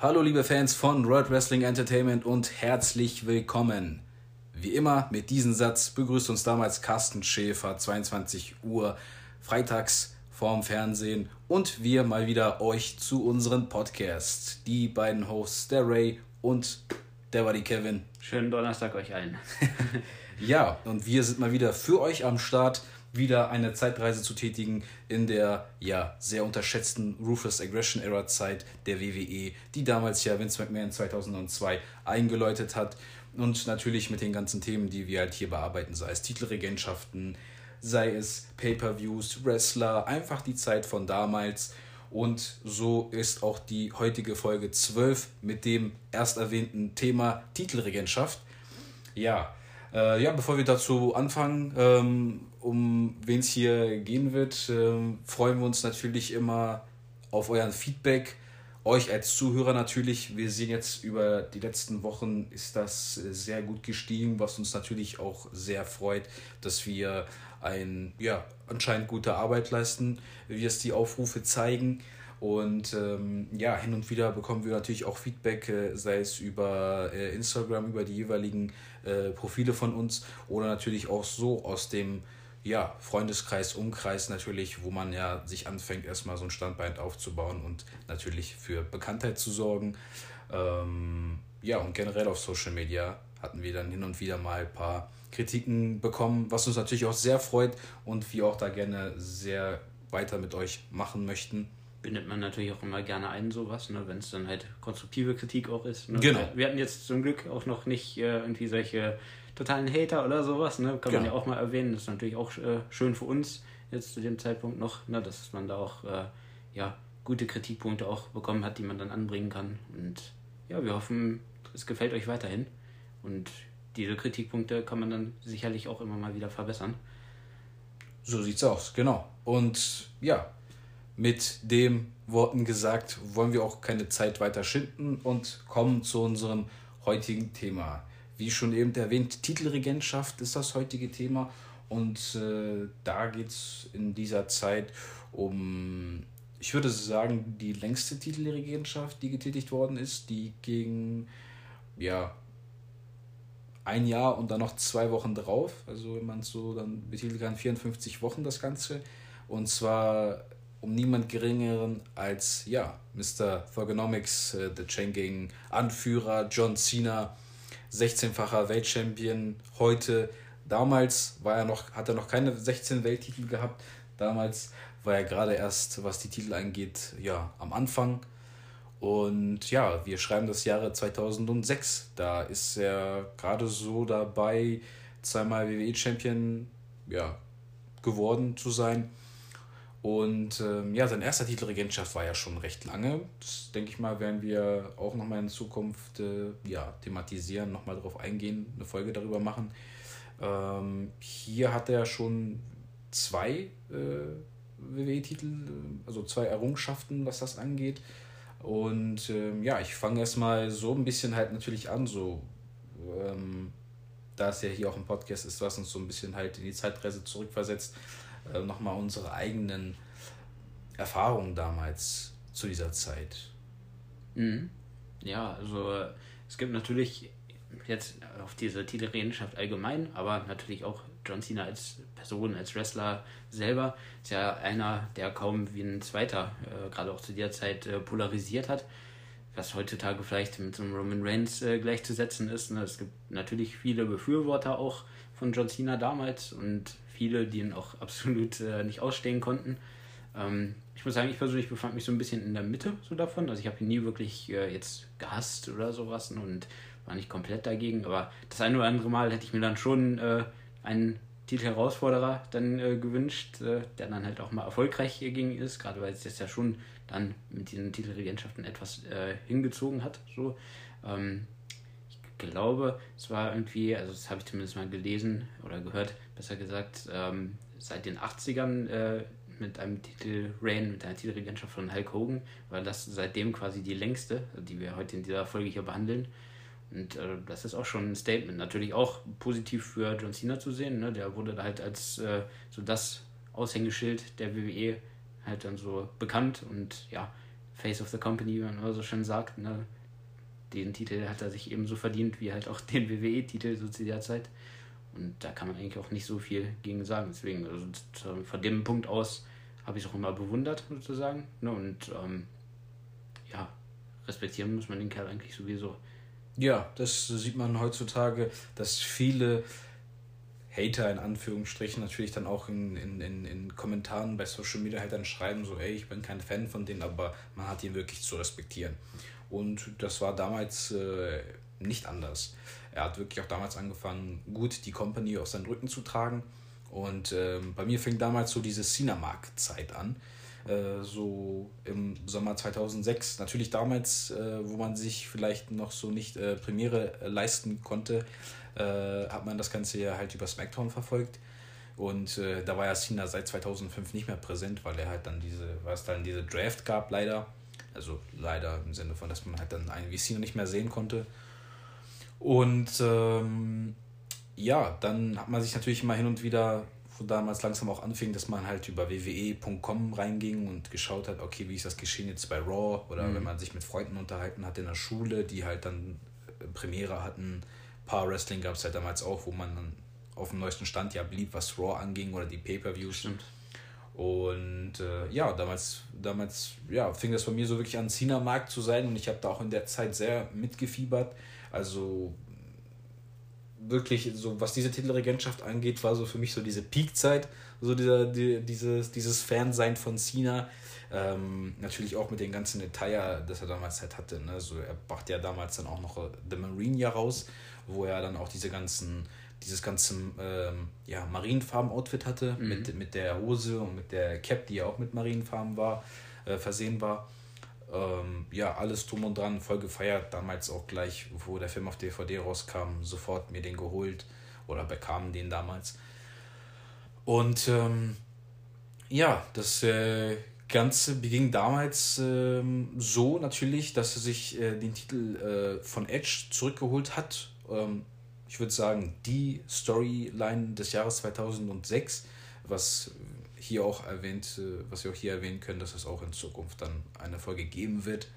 Hallo liebe Fans von World Wrestling Entertainment und herzlich willkommen. Wie immer mit diesem Satz begrüßt uns damals Carsten Schäfer, 22 Uhr, freitags vorm Fernsehen und wir mal wieder euch zu unserem Podcast. Die beiden Hosts, der Ray und der Buddy Kevin. Schönen Donnerstag euch allen. ja, und wir sind mal wieder für euch am Start wieder eine Zeitreise zu tätigen in der ja sehr unterschätzten Ruthless Aggression Era Zeit der WWE, die damals ja Vince McMahon 2002 eingeläutet hat und natürlich mit den ganzen Themen, die wir halt hier bearbeiten, sei es Titelregentschaften, sei es Pay-per-Views, Wrestler, einfach die Zeit von damals. Und so ist auch die heutige Folge 12 mit dem erst erwähnten Thema Titelregentschaft. Ja, äh, ja, bevor wir dazu anfangen, ähm, um wen es hier gehen wird, äh, freuen wir uns natürlich immer auf euren Feedback. Euch als Zuhörer natürlich. Wir sehen jetzt über die letzten Wochen ist das sehr gut gestiegen, was uns natürlich auch sehr freut, dass wir ein, ja, anscheinend gute Arbeit leisten, wie es die Aufrufe zeigen. Und ähm, ja, hin und wieder bekommen wir natürlich auch Feedback, äh, sei es über äh, Instagram, über die jeweiligen äh, Profile von uns oder natürlich auch so aus dem ja, Freundeskreis, Umkreis natürlich, wo man ja sich anfängt, erstmal so ein Standbein aufzubauen und natürlich für Bekanntheit zu sorgen. Ähm, ja, und generell auf Social Media hatten wir dann hin und wieder mal ein paar Kritiken bekommen, was uns natürlich auch sehr freut und wir auch da gerne sehr weiter mit euch machen möchten bindet man natürlich auch immer gerne ein, sowas, ne, wenn es dann halt konstruktive Kritik auch ist. Ne? Genau. Wir hatten jetzt zum Glück auch noch nicht äh, irgendwie solche totalen Hater oder sowas, ne? Kann genau. man ja auch mal erwähnen. Das ist natürlich auch äh, schön für uns jetzt zu dem Zeitpunkt noch, ne? dass man da auch äh, ja, gute Kritikpunkte auch bekommen hat, die man dann anbringen kann. Und ja, wir hoffen, es gefällt euch weiterhin. Und diese Kritikpunkte kann man dann sicherlich auch immer mal wieder verbessern. So sieht's aus, genau. Und ja, mit den Worten gesagt, wollen wir auch keine Zeit weiter schinden und kommen zu unserem heutigen Thema. Wie schon eben erwähnt, Titelregentschaft ist das heutige Thema und äh, da geht es in dieser Zeit um, ich würde sagen, die längste Titelregentschaft, die getätigt worden ist, die gegen, ja, ein Jahr und dann noch zwei Wochen drauf, also wenn man es so dann betiteln kann, 54 Wochen das Ganze. Und zwar um niemand geringeren als ja, Mr. Thugonomics, äh, der Changing Anführer, John Cena, 16-facher Weltchampion heute. Damals war er noch, hat er noch keine 16 Welttitel gehabt. Damals war er gerade erst, was die Titel angeht, ja, am Anfang. Und ja, wir schreiben das Jahre 2006. Da ist er gerade so dabei, zweimal WWE-Champion ja, geworden zu sein. Und ähm, ja, sein erster Titel Regentschaft war ja schon recht lange. Das denke ich mal, werden wir auch nochmal in Zukunft äh, ja, thematisieren, nochmal darauf eingehen, eine Folge darüber machen. Ähm, hier hat er schon zwei äh, WWE-Titel, äh, also zwei Errungenschaften, was das angeht. Und ähm, ja, ich fange erstmal so ein bisschen halt natürlich an, so ähm, da es ja hier auch ein Podcast ist, was uns so ein bisschen halt in die Zeitreise zurückversetzt äh, nochmal unsere eigenen Erfahrungen damals zu dieser Zeit. Mhm. Ja, also es gibt natürlich jetzt auf diese Titelredenschaft allgemein, aber natürlich auch John Cena als Person, als Wrestler selber, ist ja einer, der kaum wie ein zweiter, äh, gerade auch zu der Zeit, äh, polarisiert hat, was heutzutage vielleicht mit so einem Roman Reigns äh, gleichzusetzen ist. Ne? Es gibt natürlich viele Befürworter auch von John Cena damals und viele, die ihn auch absolut äh, nicht ausstehen konnten. Ähm, ich muss sagen, ich persönlich befand mich so ein bisschen in der Mitte so davon. Also ich habe ihn nie wirklich äh, jetzt gehasst oder sowas und war nicht komplett dagegen. Aber das eine oder andere Mal hätte ich mir dann schon äh, einen Titelherausforderer dann äh, gewünscht, äh, der dann halt auch mal erfolgreich ging ist, gerade weil es jetzt ja schon dann mit diesen Titelregentschaften etwas äh, hingezogen hat. So. Ähm, glaube, es war irgendwie, also das habe ich zumindest mal gelesen oder gehört, besser gesagt, ähm, seit den 80ern äh, mit einem Titel Reign, mit einer Titelregentschaft von Hulk Hogan, war das seitdem quasi die längste, die wir heute in dieser Folge hier behandeln. Und äh, das ist auch schon ein Statement. Natürlich auch positiv für John Cena zu sehen. Ne? Der wurde halt als äh, so das Aushängeschild der WWE halt dann so bekannt und ja, Face of the Company, wie man immer so schön sagt. Ne? Den Titel hat er sich ebenso verdient wie halt auch den WWE-Titel so zu der Zeit. Und da kann man eigentlich auch nicht so viel gegen sagen. Deswegen, also von dem Punkt aus habe ich es auch immer bewundert, sozusagen. Ne? Und ähm, ja, respektieren muss man den Kerl eigentlich sowieso. Ja, das sieht man heutzutage, dass viele Hater in Anführungsstrichen natürlich dann auch in, in, in, in Kommentaren bei Social Media halt dann schreiben, so, ey, ich bin kein Fan von denen, aber man hat ihn wirklich zu respektieren. Und das war damals äh, nicht anders. Er hat wirklich auch damals angefangen, gut die Company auf seinen Rücken zu tragen. Und äh, bei mir fing damals so diese Cinemark-Zeit an, äh, so im Sommer 2006. Natürlich damals, äh, wo man sich vielleicht noch so nicht äh, Premiere leisten konnte, hat man das Ganze ja halt über SmackDown verfolgt. Und da war ja Cena seit 2005 nicht mehr präsent, weil er halt dann diese, was dann diese Draft gab, leider. Also leider im Sinne von, dass man halt dann einen wie Cena nicht mehr sehen konnte. Und ähm, ja, dann hat man sich natürlich immer hin und wieder, wo damals langsam auch anfing, dass man halt über wwe.com reinging und geschaut hat, okay, wie ist das geschehen jetzt bei Raw oder mhm. wenn man sich mit Freunden unterhalten hat in der Schule, die halt dann Premiere hatten Power Wrestling gab es halt damals auch, wo man dann auf dem neuesten Stand ja blieb, was Raw anging oder die Pay-Per-Views. Und äh, ja, damals, damals ja, fing das bei mir so wirklich an, Cena-Markt zu sein und ich habe da auch in der Zeit sehr mitgefiebert. Also wirklich, so was diese Titelregentschaft angeht, war so für mich so diese Peak-Zeit, so dieser, die, dieses, dieses Fansein von Cena. Ähm, natürlich auch mit den ganzen Details, das er damals halt hatte. Ne? So, er brachte ja damals dann auch noch The Marine ja raus wo er dann auch diese ganzen, dieses ganze ähm, ja, Marienfarben-Outfit hatte, mhm. mit, mit der Hose und mit der Cap, die ja auch mit Marienfarben war, äh, versehen war. Ähm, ja, alles drum und dran, voll gefeiert. Damals auch gleich, wo der Film auf DVD rauskam, sofort mir den geholt oder bekam den damals. Und ähm, ja, das äh, Ganze beging damals ähm, so natürlich, dass er sich äh, den Titel äh, von Edge zurückgeholt hat ähm, ich würde sagen, die Storyline des Jahres 2006, was hier auch erwähnt, äh, was wir auch hier erwähnen können, dass es auch in Zukunft dann eine Folge geben wird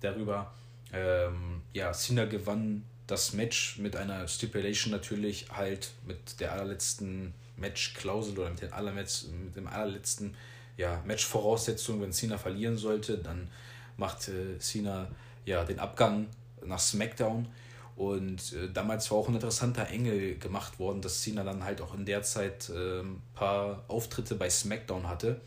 darüber. Ähm, ja, Cena gewann das Match mit einer Stipulation natürlich halt mit der allerletzten Match-Klausel oder mit, den allerletz, mit dem allerletzten ja, Match-Voraussetzung, wenn Cena verlieren sollte, dann macht äh, Cena ja den Abgang nach SmackDown und äh, damals war auch ein interessanter Engel gemacht worden, dass Cena dann halt auch in der Zeit äh, ein paar Auftritte bei SmackDown hatte.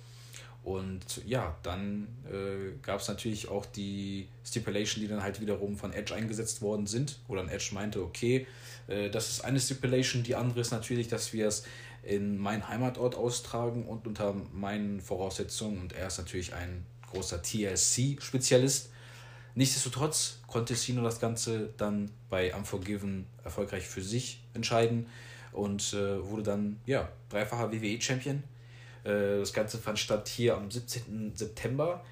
Und ja, dann äh, gab es natürlich auch die Stipulation, die dann halt wiederum von Edge eingesetzt worden sind, wo dann Edge meinte, okay, äh, das ist eine Stipulation, die andere ist natürlich, dass wir es in meinen Heimatort austragen und unter meinen Voraussetzungen. Und er ist natürlich ein großer TLC-Spezialist. Nichtsdestotrotz konnte Sino das Ganze dann bei Unforgiven erfolgreich für sich entscheiden und äh, wurde dann ja, dreifacher WWE-Champion. Äh, das Ganze fand statt hier am 17. September.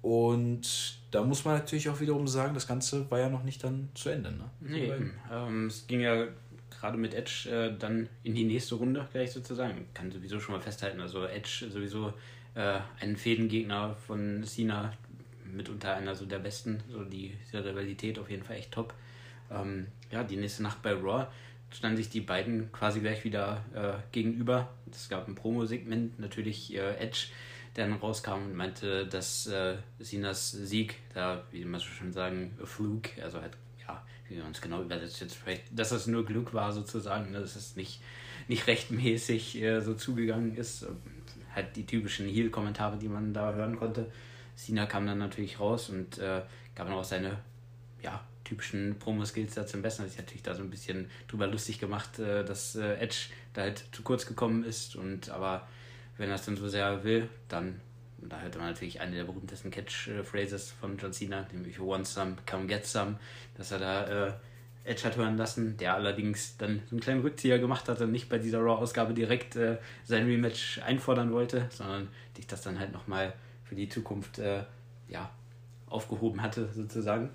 Und da muss man natürlich auch wiederum sagen, das Ganze war ja noch nicht dann zu Ende. Ne? Nee, ähm, es ging ja gerade mit Edge äh, dann in die nächste Runde gleich sozusagen. Kann sowieso schon mal festhalten. Also Edge sowieso äh, ein Fädengegner von Cena mitunter einer so der besten. So die, diese Rivalität auf jeden Fall echt top. Ähm, ja, die nächste Nacht bei Raw standen sich die beiden quasi gleich wieder äh, gegenüber. Es gab ein Promo-Segment, natürlich äh, Edge, der dann rauskam und meinte, dass äh, Sinas Sieg, da, wie man so schön sagen, Flug, also halt, ja, wie man es genau übersetzt jetzt vielleicht, dass das nur Glück war sozusagen, dass es nicht, nicht rechtmäßig äh, so zugegangen ist. Halt die typischen Heel-Kommentare, die man da hören konnte. Sina kam dann natürlich raus und äh, gab dann auch seine ja, typischen Promo-Skills da zum Besten. Hat sich natürlich da so ein bisschen drüber lustig gemacht, äh, dass äh, Edge da halt zu kurz gekommen ist. Und aber wenn er es dann so sehr will, dann da hätte man natürlich eine der berühmtesten Catchphrases von John Cena, nämlich want some, come get some, dass er da äh, Edge hat hören lassen, der allerdings dann so einen kleinen Rückzieher gemacht hat und nicht bei dieser Raw-Ausgabe direkt äh, sein Rematch einfordern wollte, sondern sich das dann halt nochmal für die Zukunft äh, ja, aufgehoben hatte, sozusagen.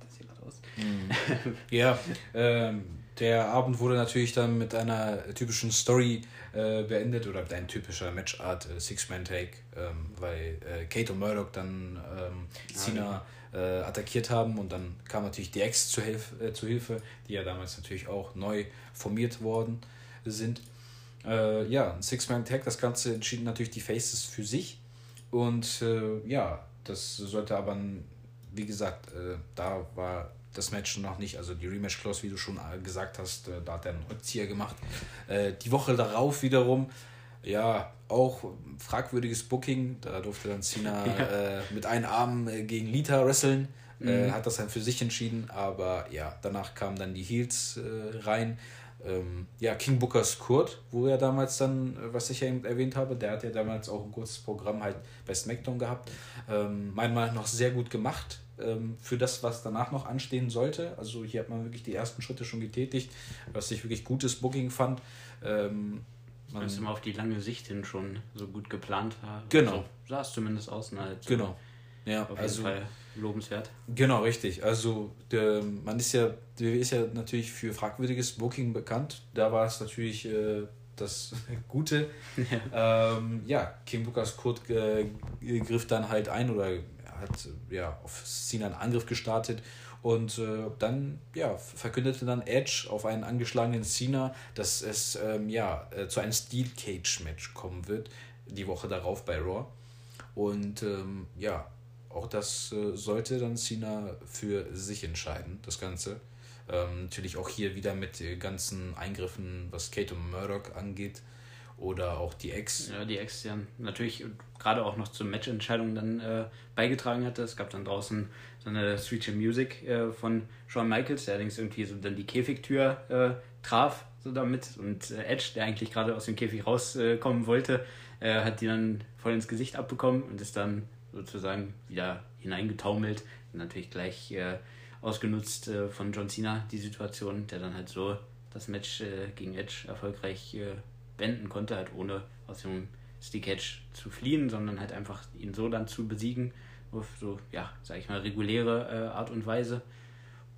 Das sieht gerade aus. Mhm. ja, ähm, Der Abend wurde natürlich dann mit einer typischen Story äh, beendet oder mit einer typischen Matchart, äh, Six-Man-Take, ähm, weil äh, Kate und Murdoch dann ähm, Cena äh, attackiert haben und dann kam natürlich die Ex zu, Hilf äh, zu Hilfe, die ja damals natürlich auch neu formiert worden sind. Äh, ja, ein Six-Man-Tag, das Ganze entschieden natürlich die Faces für sich und äh, ja, das sollte aber, wie gesagt, äh, da war das Match noch nicht, also die Rematch-Clause, wie du schon äh, gesagt hast, da hat er einen Rückzieher gemacht. die Woche darauf wiederum ja, auch fragwürdiges Booking. Da durfte dann Cena ja. äh, mit einem Arm äh, gegen Lita wresteln. Äh, mhm. Äh, hat das dann für sich entschieden. Aber ja, danach kamen dann die Heels äh, rein. Ähm, ja, King Bookers Kurt, wo er damals dann, äh, was ich ja eben erwähnt habe, der hat ja damals auch ein kurzes Programm halt bei SmackDown gehabt. Ähm, meiner Meinung nach sehr gut gemacht ähm, für das, was danach noch anstehen sollte. Also hier hat man wirklich die ersten Schritte schon getätigt, was ich wirklich gutes Booking fand. Ähm, man das immer auf die lange Sicht hin schon so gut geplant hat. Genau. So sah es zumindest aus. Halt genau. Ja, auf jeden also, Fall lobenswert. Genau, richtig. Also der, man ist ja, WWE ist ja natürlich für fragwürdiges Booking bekannt. Da war es natürlich äh, das Gute. Ja, ähm, ja King Bookers Kurt äh, griff dann halt ein oder hat ja auf Cena einen Angriff gestartet und äh, dann ja, verkündete dann Edge auf einen angeschlagenen Cena, dass es ähm, ja, äh, zu einem Steel Cage Match kommen wird, die Woche darauf bei Raw. Und ähm, ja, auch das äh, sollte dann Cena für sich entscheiden, das Ganze. Ähm, natürlich auch hier wieder mit ganzen Eingriffen, was Kate und Murdoch angeht oder auch die Ex. Ja, die Ex, ja, natürlich gerade auch noch zur Matchentscheidung dann äh, beigetragen hatte. Es gab dann draußen so eine Street Music äh, von Shawn Michaels, der allerdings irgendwie so dann die Käfigtür äh, traf so damit und äh, Edge, der eigentlich gerade aus dem Käfig rauskommen wollte, äh, hat die dann voll ins Gesicht abbekommen und ist dann sozusagen wieder hineingetaumelt und natürlich gleich äh, ausgenutzt von John Cena die Situation, der dann halt so das Match gegen Edge erfolgreich beenden konnte, halt ohne aus dem Stick Edge zu fliehen, sondern halt einfach ihn so dann zu besiegen, auf so, ja, sag ich mal, reguläre äh, Art und Weise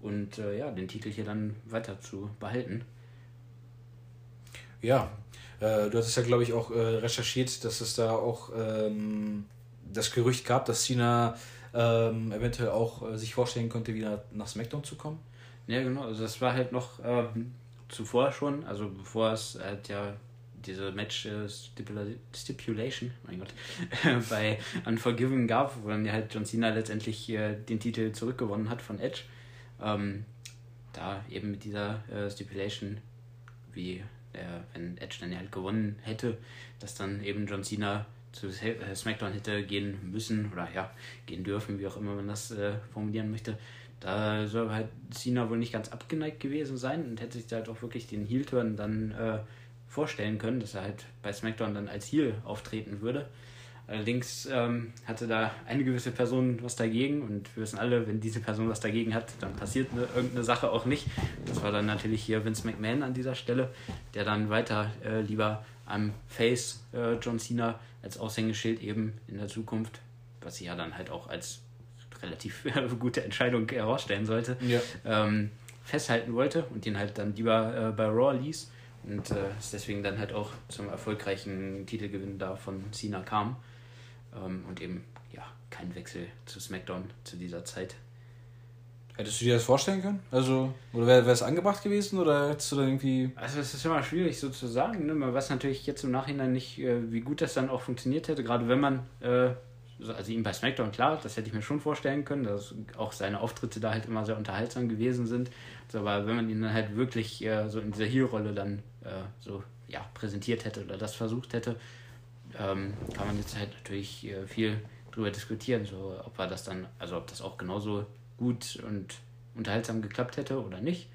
und äh, ja, den Titel hier dann weiter zu behalten. Ja, äh, du hattest ja, glaube ich, auch äh, recherchiert, dass es da auch ähm, das Gerücht gab, dass Cena ähm, eventuell auch äh, sich vorstellen konnte, wieder nach SmackDown zu kommen. Ja, genau, also das war halt noch ähm, zuvor schon, also bevor es halt ja diese Match äh, Stipulation, mein Gott, bei Unforgiven gab, wo dann ja halt John Cena letztendlich äh, den Titel zurückgewonnen hat von Edge. Ähm, da eben mit dieser äh, Stipulation, wie der, wenn Edge dann ja halt gewonnen hätte, dass dann eben John Cena zu äh, SmackDown hätte gehen müssen oder ja, gehen dürfen, wie auch immer man das äh, formulieren möchte. Da soll halt Cena wohl nicht ganz abgeneigt gewesen sein und hätte sich da halt auch wirklich den Heel-Turn dann äh, vorstellen können, dass er halt bei SmackDown dann als Heel auftreten würde. Allerdings ähm, hatte da eine gewisse Person was dagegen und wir wissen alle, wenn diese Person was dagegen hat, dann passiert eine, irgendeine Sache auch nicht. Das war dann natürlich hier Vince McMahon an dieser Stelle, der dann weiter äh, lieber am Face äh, John Cena als Aushängeschild eben in der Zukunft, was sich ja dann halt auch als relativ gute Entscheidung herausstellen sollte, ja. ähm, festhalten wollte und ihn halt dann lieber äh, bei Raw ließ und äh, deswegen dann halt auch zum erfolgreichen Titelgewinn da von Cena kam. Ähm, und eben, ja, kein Wechsel zu SmackDown zu dieser Zeit. Hättest du dir das vorstellen können? Also, oder wäre es angebracht gewesen oder hättest du dann irgendwie. Also, es ist immer schwierig so zu sagen. Ne? Man weiß natürlich jetzt im Nachhinein nicht, äh, wie gut das dann auch funktioniert hätte, gerade wenn man. Äh, also ihm bei SmackDown, klar, das hätte ich mir schon vorstellen können, dass auch seine Auftritte da halt immer sehr unterhaltsam gewesen sind. So, aber wenn man ihn dann halt wirklich äh, so in dieser Heel-Rolle dann äh, so ja, präsentiert hätte oder das versucht hätte, ähm, kann man jetzt halt natürlich äh, viel drüber diskutieren, so ob er das dann, also ob das auch genauso gut und unterhaltsam geklappt hätte oder nicht.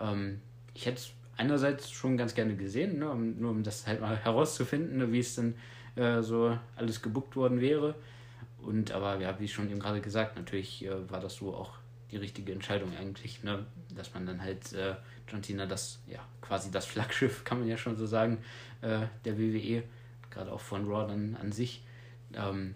Ähm, ich hätte es einerseits schon ganz gerne gesehen, ne, um, nur um das halt mal herauszufinden, ne, wie es dann äh, so alles gebuckt worden wäre. Und aber ja, wie schon eben gerade gesagt, natürlich äh, war das so auch die richtige Entscheidung eigentlich, ne? dass man dann halt äh, John Cena das, ja, quasi das Flaggschiff, kann man ja schon so sagen, äh, der WWE, gerade auch von Raw dann an sich, ähm,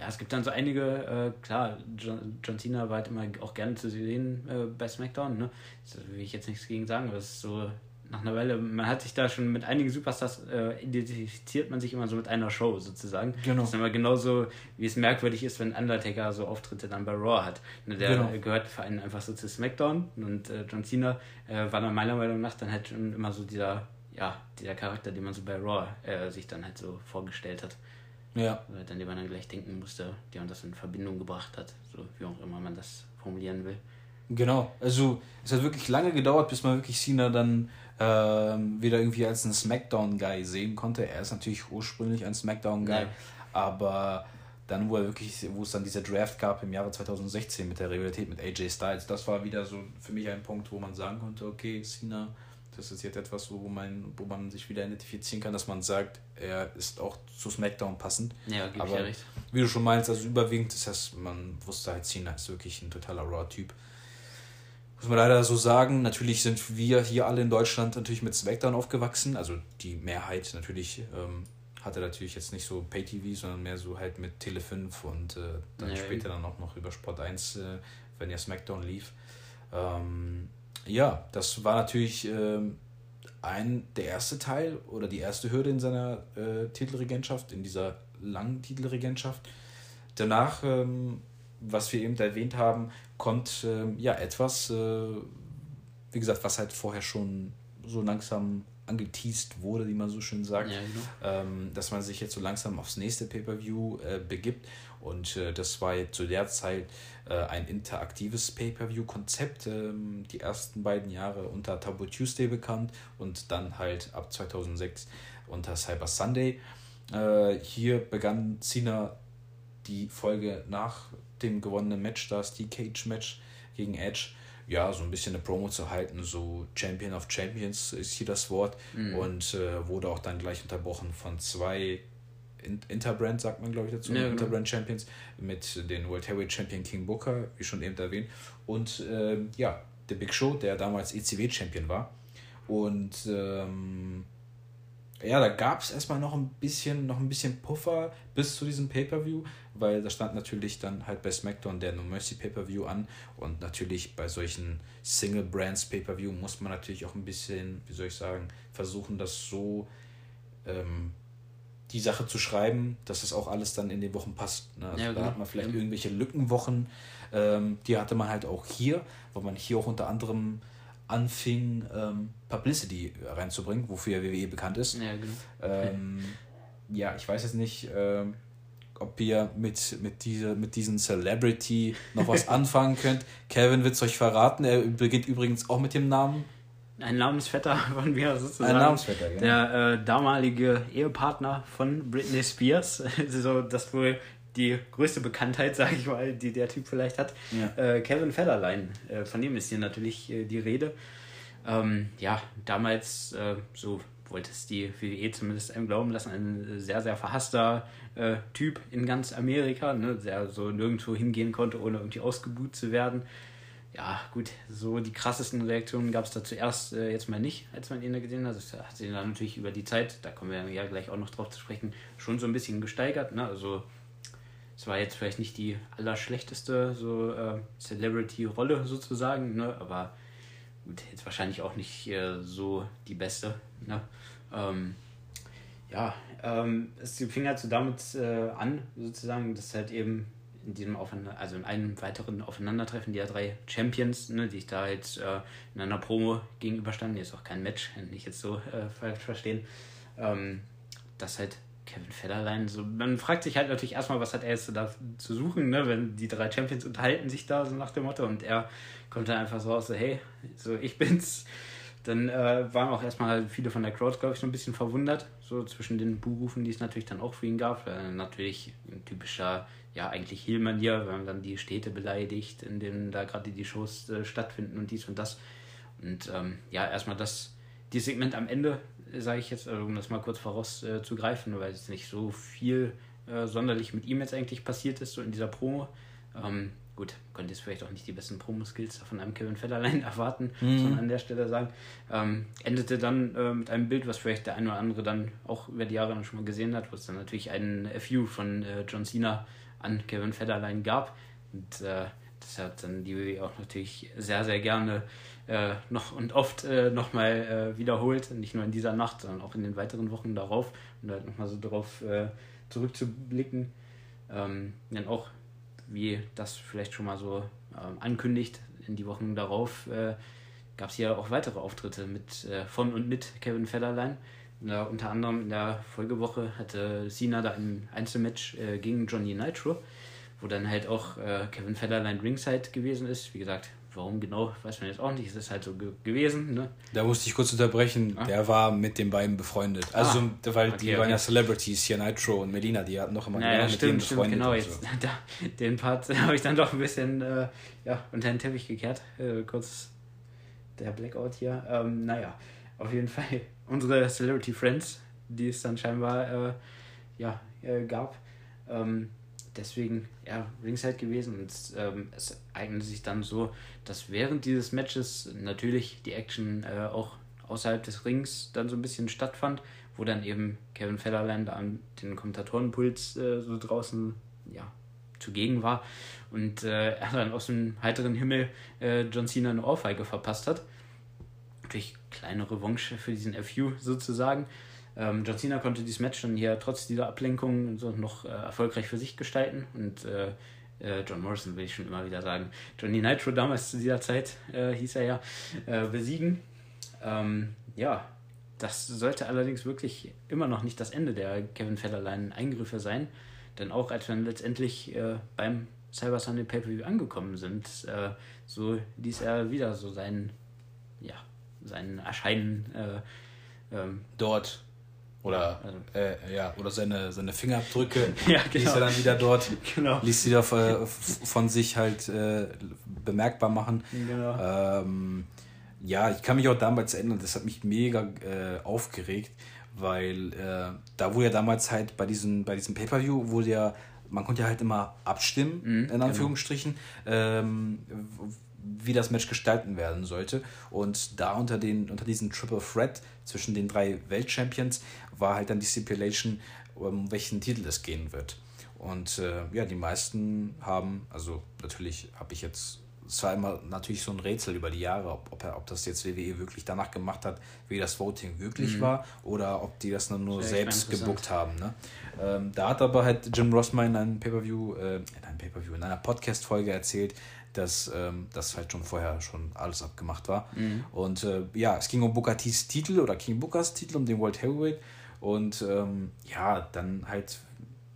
ja, es gibt dann so einige, äh, klar, John, John, Cena war halt immer auch gerne zu sehen äh, bei SmackDown, ne? Das will ich jetzt nichts gegen sagen, aber es ist so nach einer Weile, man hat sich da schon mit einigen Superstars äh, identifiziert man sich immer so mit einer Show sozusagen. Genau. Das ist immer genauso, wie es merkwürdig ist, wenn Undertaker so Auftritte dann bei Raw hat. Ne, der genau. gehört für einen einfach so zu SmackDown und äh, John Cena äh, war dann meiner Meinung nach dann halt schon immer so dieser, ja, dieser Charakter, den man so bei Raw äh, sich dann halt so vorgestellt hat. Ja. An dem man dann gleich denken musste, der man das in Verbindung gebracht hat, so wie auch immer man das formulieren will. Genau, also es hat wirklich lange gedauert, bis man wirklich Cena dann ähm, wieder irgendwie als einen Smackdown-Guy sehen konnte. Er ist natürlich ursprünglich ein Smackdown-Guy, ja. aber dann, wo er wirklich, wo es dann dieser Draft gab im Jahre 2016 mit der Rivalität mit AJ Styles, das war wieder so für mich ein Punkt, wo man sagen konnte, okay, Cena das ist jetzt etwas, wo man, wo man sich wieder identifizieren kann, dass man sagt, er ist auch zu SmackDown passend. Ja, gebe ich ja recht. Wie du schon meinst, also überwiegend ist das, man wusste halt, Cena ist wirklich ein totaler Raw-Typ. Muss man leider so sagen, natürlich sind wir hier alle in Deutschland natürlich mit SmackDown aufgewachsen, also die Mehrheit natürlich ähm, hatte natürlich jetzt nicht so Pay-TV, sondern mehr so halt mit Tele 5 und äh, dann ja, später dann auch noch über Sport 1, äh, wenn ja SmackDown lief. Ähm, ja, das war natürlich ähm, ein, der erste Teil oder die erste Hürde in seiner äh, Titelregentschaft, in dieser langen Titelregentschaft. Danach, ähm, was wir eben erwähnt haben, kommt ähm, ja etwas, äh, wie gesagt, was halt vorher schon so langsam angeteased wurde, wie man so schön sagt, ja, genau. ähm, dass man sich jetzt so langsam aufs nächste Pay-per-View äh, begibt. Und äh, das war jetzt zu der Zeit ein interaktives Pay-per-View-Konzept. Ähm, die ersten beiden Jahre unter Taboo Tuesday bekannt und dann halt ab 2006 unter Cyber Sunday. Äh, hier begann Cena die Folge nach dem gewonnenen Match, das die Cage-Match gegen Edge ja, so ein bisschen eine Promo zu halten, so Champion of Champions ist hier das Wort mhm. und äh, wurde auch dann gleich unterbrochen von zwei Interbrand, sagt man glaube ich dazu, ja, genau. Interbrand Champions mit den World Heavyweight Champion King Booker, wie schon eben erwähnt. Und äh, ja, der Big Show, der damals ECW Champion war. Und ähm, ja, da gab es erstmal noch ein bisschen, noch ein bisschen Puffer bis zu diesem Pay-Per-View, weil da stand natürlich dann halt bei SmackDown der No Mercy Pay-Per-View an. Und natürlich bei solchen Single Brands Pay-Per-View muss man natürlich auch ein bisschen, wie soll ich sagen, versuchen, das so ähm, die Sache zu schreiben, dass das auch alles dann in den Wochen passt. Ne? Also ja, da genau. hat man vielleicht ja. irgendwelche Lückenwochen, ähm, die hatte man halt auch hier, weil man hier auch unter anderem anfing, ähm, Publicity reinzubringen, wofür ja WWE bekannt ist. Ja, genau. Ähm, ja, ich weiß jetzt nicht, ähm, ob ihr mit, mit, diese, mit diesem Celebrity noch was anfangen könnt. Kevin wird es euch verraten. Er beginnt übrigens auch mit dem Namen. Ein Namensvetter von mir sozusagen. Ein Namensvetter, genau. Der äh, damalige Ehepartner von Britney Spears. so, das wohl die größte Bekanntheit, sage ich mal, die der Typ vielleicht hat. Ja. Äh, Kevin Federline, äh, von dem ist hier natürlich äh, die Rede. Ähm, ja, damals, äh, so wollte es die WWE zumindest einem glauben lassen, ein sehr, sehr verhasster äh, Typ in ganz Amerika, ne, der so nirgendwo hingehen konnte, ohne irgendwie ausgebuht zu werden. Ja, gut, so die krassesten Reaktionen gab es da zuerst äh, jetzt mal nicht, als man ihn da gesehen hat. Das hat sich dann natürlich über die Zeit, da kommen wir ja gleich auch noch drauf zu sprechen, schon so ein bisschen gesteigert. Ne? Also es war jetzt vielleicht nicht die allerschlechteste so äh, Celebrity-Rolle sozusagen, ne? aber gut, jetzt wahrscheinlich auch nicht äh, so die beste. Ne? Ähm, ja, ähm, es fing halt so damit äh, an, sozusagen, dass halt eben in diesem Aufeinander, also in einem weiteren Aufeinandertreffen die drei Champions, ne, die ich da jetzt äh, in einer Promo gegenüberstanden, jetzt auch kein Match, nicht jetzt so äh, verstehen, ähm, dass halt Kevin Federline, so, man fragt sich halt natürlich erstmal, was hat er jetzt da zu suchen, ne? wenn die drei Champions unterhalten sich da so nach dem Motto und er kommt dann einfach so raus, so, hey, so ich bin's. Dann äh, waren auch erstmal viele von der Crowd, glaube ich, so ein bisschen verwundert, so zwischen den Buhrufen, die es natürlich dann auch für ihn gab. Äh, natürlich ein typischer, ja, eigentlich Heel-Manier, wenn man dann die Städte beleidigt, in denen da gerade die Shows äh, stattfinden und dies und das. Und ähm, ja, erstmal das, dieses Segment am Ende sage ich jetzt, also um das mal kurz vorauszugreifen, äh, weil es nicht so viel äh, sonderlich mit ihm jetzt eigentlich passiert ist, so in dieser Promo. Ähm, gut, konnte jetzt vielleicht auch nicht die besten Promo-Skills von einem Kevin Federline erwarten, mhm. man an der Stelle sagen. Ähm, endete dann äh, mit einem Bild, was vielleicht der eine oder andere dann auch über die Jahre dann schon mal gesehen hat, wo es dann natürlich einen FU von äh, John Cena an Kevin Federline gab. Und äh, das hat dann die WWE auch natürlich sehr, sehr gerne äh, noch und oft äh, nochmal äh, wiederholt. Nicht nur in dieser Nacht, sondern auch in den weiteren Wochen darauf. Und halt nochmal so darauf äh, zurückzublicken. Ähm, dann auch, wie das vielleicht schon mal so ähm, ankündigt, in die Wochen darauf äh, gab es hier auch weitere Auftritte mit, äh, von und mit Kevin Federline. Da, unter anderem in der Folgewoche hatte Cena da ein Einzelmatch äh, gegen Johnny Nitro, wo dann halt auch äh, Kevin Federline ringside gewesen ist. Wie gesagt, warum genau, weiß man jetzt auch nicht. Es ist halt so ge gewesen. Ne? Da musste ich kurz unterbrechen. Ah. Der war mit den beiden befreundet. Also, ah. weil okay, die okay. waren ja Celebrities hier, Nitro und Melina, die hatten noch immer naja, mit stimmt, stimmt, befreundet. Genau, jetzt, so. da, den Part habe ich dann doch ein bisschen äh, ja, unter den Teppich gekehrt. Äh, kurz der Blackout hier. Ähm, naja, auf jeden Fall unsere Celebrity Friends, die es dann scheinbar äh, ja, äh, gab. Ähm, deswegen ja, Ringside gewesen und ähm, es eignete sich dann so, dass während dieses Matches natürlich die Action äh, auch außerhalb des Rings dann so ein bisschen stattfand, wo dann eben Kevin Federland an den Kommentatorenpuls äh, so draußen ja, zugegen war und äh, er dann aus dem heiteren Himmel äh, John Cena eine Ohrfeige verpasst hat. Natürlich kleine Revanche für diesen FU sozusagen. Ähm, John Cena konnte dieses Match dann hier trotz dieser Ablenkung so noch äh, erfolgreich für sich gestalten und äh, äh, John Morrison will ich schon immer wieder sagen, Johnny Nitro damals zu dieser Zeit äh, hieß er ja, äh, besiegen. Ähm, ja, das sollte allerdings wirklich immer noch nicht das Ende der Kevin Federline Eingriffe sein, denn auch als wir dann letztendlich äh, beim Cyber Sunday Pay-Per-View angekommen sind, so ließ er wieder so sein, ja, sein Erscheinen ähm, dort oder, also. äh, ja, oder seine, seine Fingerabdrücke ja, genau. ließ er dann wieder dort, genau. ließ sie da von sich halt äh, bemerkbar machen. Genau. Ähm, ja, ich kann mich auch damals erinnern, das hat mich mega äh, aufgeregt, weil äh, da wurde ja damals halt bei diesem, bei diesem Pay-Per-View wurde ja man konnte ja halt immer abstimmen, mhm, in genau. Anführungsstrichen, genau. ähm, wie das Match gestalten werden sollte. Und da unter, den, unter diesem Triple Threat zwischen den drei Weltchampions war halt dann die Stipulation, um welchen Titel es gehen wird. Und äh, ja, die meisten haben, also natürlich habe ich jetzt, es war immer natürlich so ein Rätsel über die Jahre, ob, ob, ob das jetzt WWE wirklich danach gemacht hat, wie das Voting wirklich mhm. war, oder ob die das dann nur selbst gebuckt haben. Ne? Ähm, da hat aber halt Jim Rossman in einem Pay-Per-View, äh, in einem Pay-Per-View, in einer Podcast-Folge erzählt, dass ähm, das halt schon vorher schon alles abgemacht war. Mhm. Und äh, ja, es ging um Bukatis Titel oder King Bukas Titel, um den World Heavyweight. Und ähm, ja, dann halt,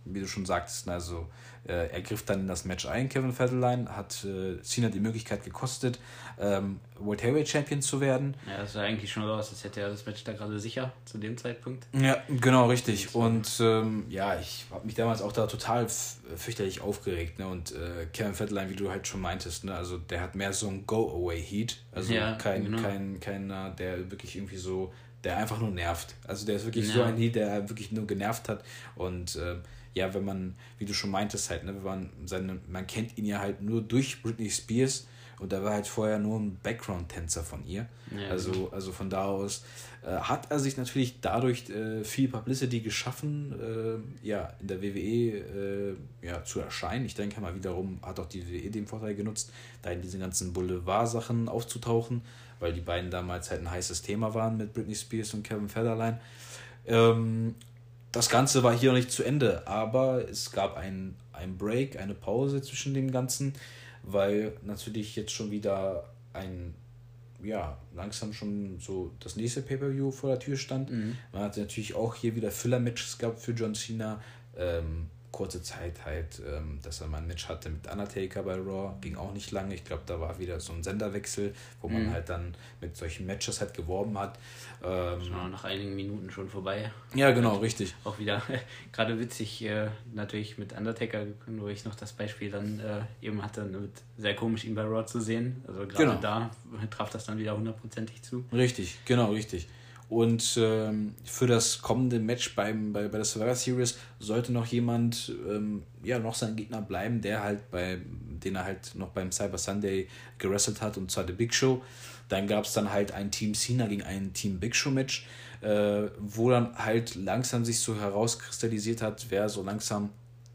wie du schon sagtest, also äh, er griff dann in das Match ein, Kevin Federline, hat äh, Cena die Möglichkeit gekostet, ähm, World Heavyweight Champion zu werden. Ja, das sah eigentlich schon so aus, als hätte er das Match da gerade sicher zu dem Zeitpunkt. Ja, genau, richtig. Und ähm, ja, ich habe mich damals auch da total fürchterlich aufgeregt. Ne? Und äh, Kevin Federline, wie du halt schon meintest, ne? also der hat mehr so ein Go-Away-Heat. Also ja, kein, genau. kein, keiner, der wirklich irgendwie so der einfach nur nervt. Also der ist wirklich ja. so ein Lied, der wirklich nur genervt hat. Und äh, ja, wenn man, wie du schon meintest, halt, ne, wenn man seine, man kennt ihn ja halt nur durch Britney Spears und er war halt vorher nur ein Background-Tänzer von ihr. Ja, also, also von da aus äh, hat er sich natürlich dadurch äh, viel Publicity geschaffen, äh, ja, in der WWE äh, ja, zu erscheinen. Ich denke mal wiederum hat auch die WWE den Vorteil genutzt, da in diesen ganzen Boulevard-Sachen aufzutauchen weil die beiden damals halt ein heißes Thema waren mit Britney Spears und Kevin Federline. Ähm, das Ganze war hier noch nicht zu Ende, aber es gab ein, ein Break, eine Pause zwischen dem Ganzen, weil natürlich jetzt schon wieder ein, ja, langsam schon so das nächste Pay-Per-View vor der Tür stand. Mhm. Man hat natürlich auch hier wieder Filler-Matches gehabt für John Cena. Ähm, kurze Zeit halt, ähm, dass er mal ein Match hatte mit Undertaker bei Raw, ging auch nicht lange. Ich glaube, da war wieder so ein Senderwechsel, wo man mhm. halt dann mit solchen Matches halt geworben hat. Ähm, genau, nach einigen Minuten schon vorbei. Ja, genau, Und richtig. Auch wieder gerade witzig, äh, natürlich mit Undertaker, wo ich noch das Beispiel dann äh, eben hatte, mit sehr komisch ihn bei Raw zu sehen. Also gerade genau. da traf das dann wieder hundertprozentig zu. Richtig, genau, richtig. Und ähm, für das kommende Match beim, bei, bei der Survivor Series sollte noch jemand, ähm, ja, noch sein Gegner bleiben, der halt bei, den er halt noch beim Cyber Sunday gerestelt hat, und zwar der Big Show. Dann gab es dann halt ein Team Cena gegen ein Team Big Show Match, äh, wo dann halt langsam sich so herauskristallisiert hat, wer so langsam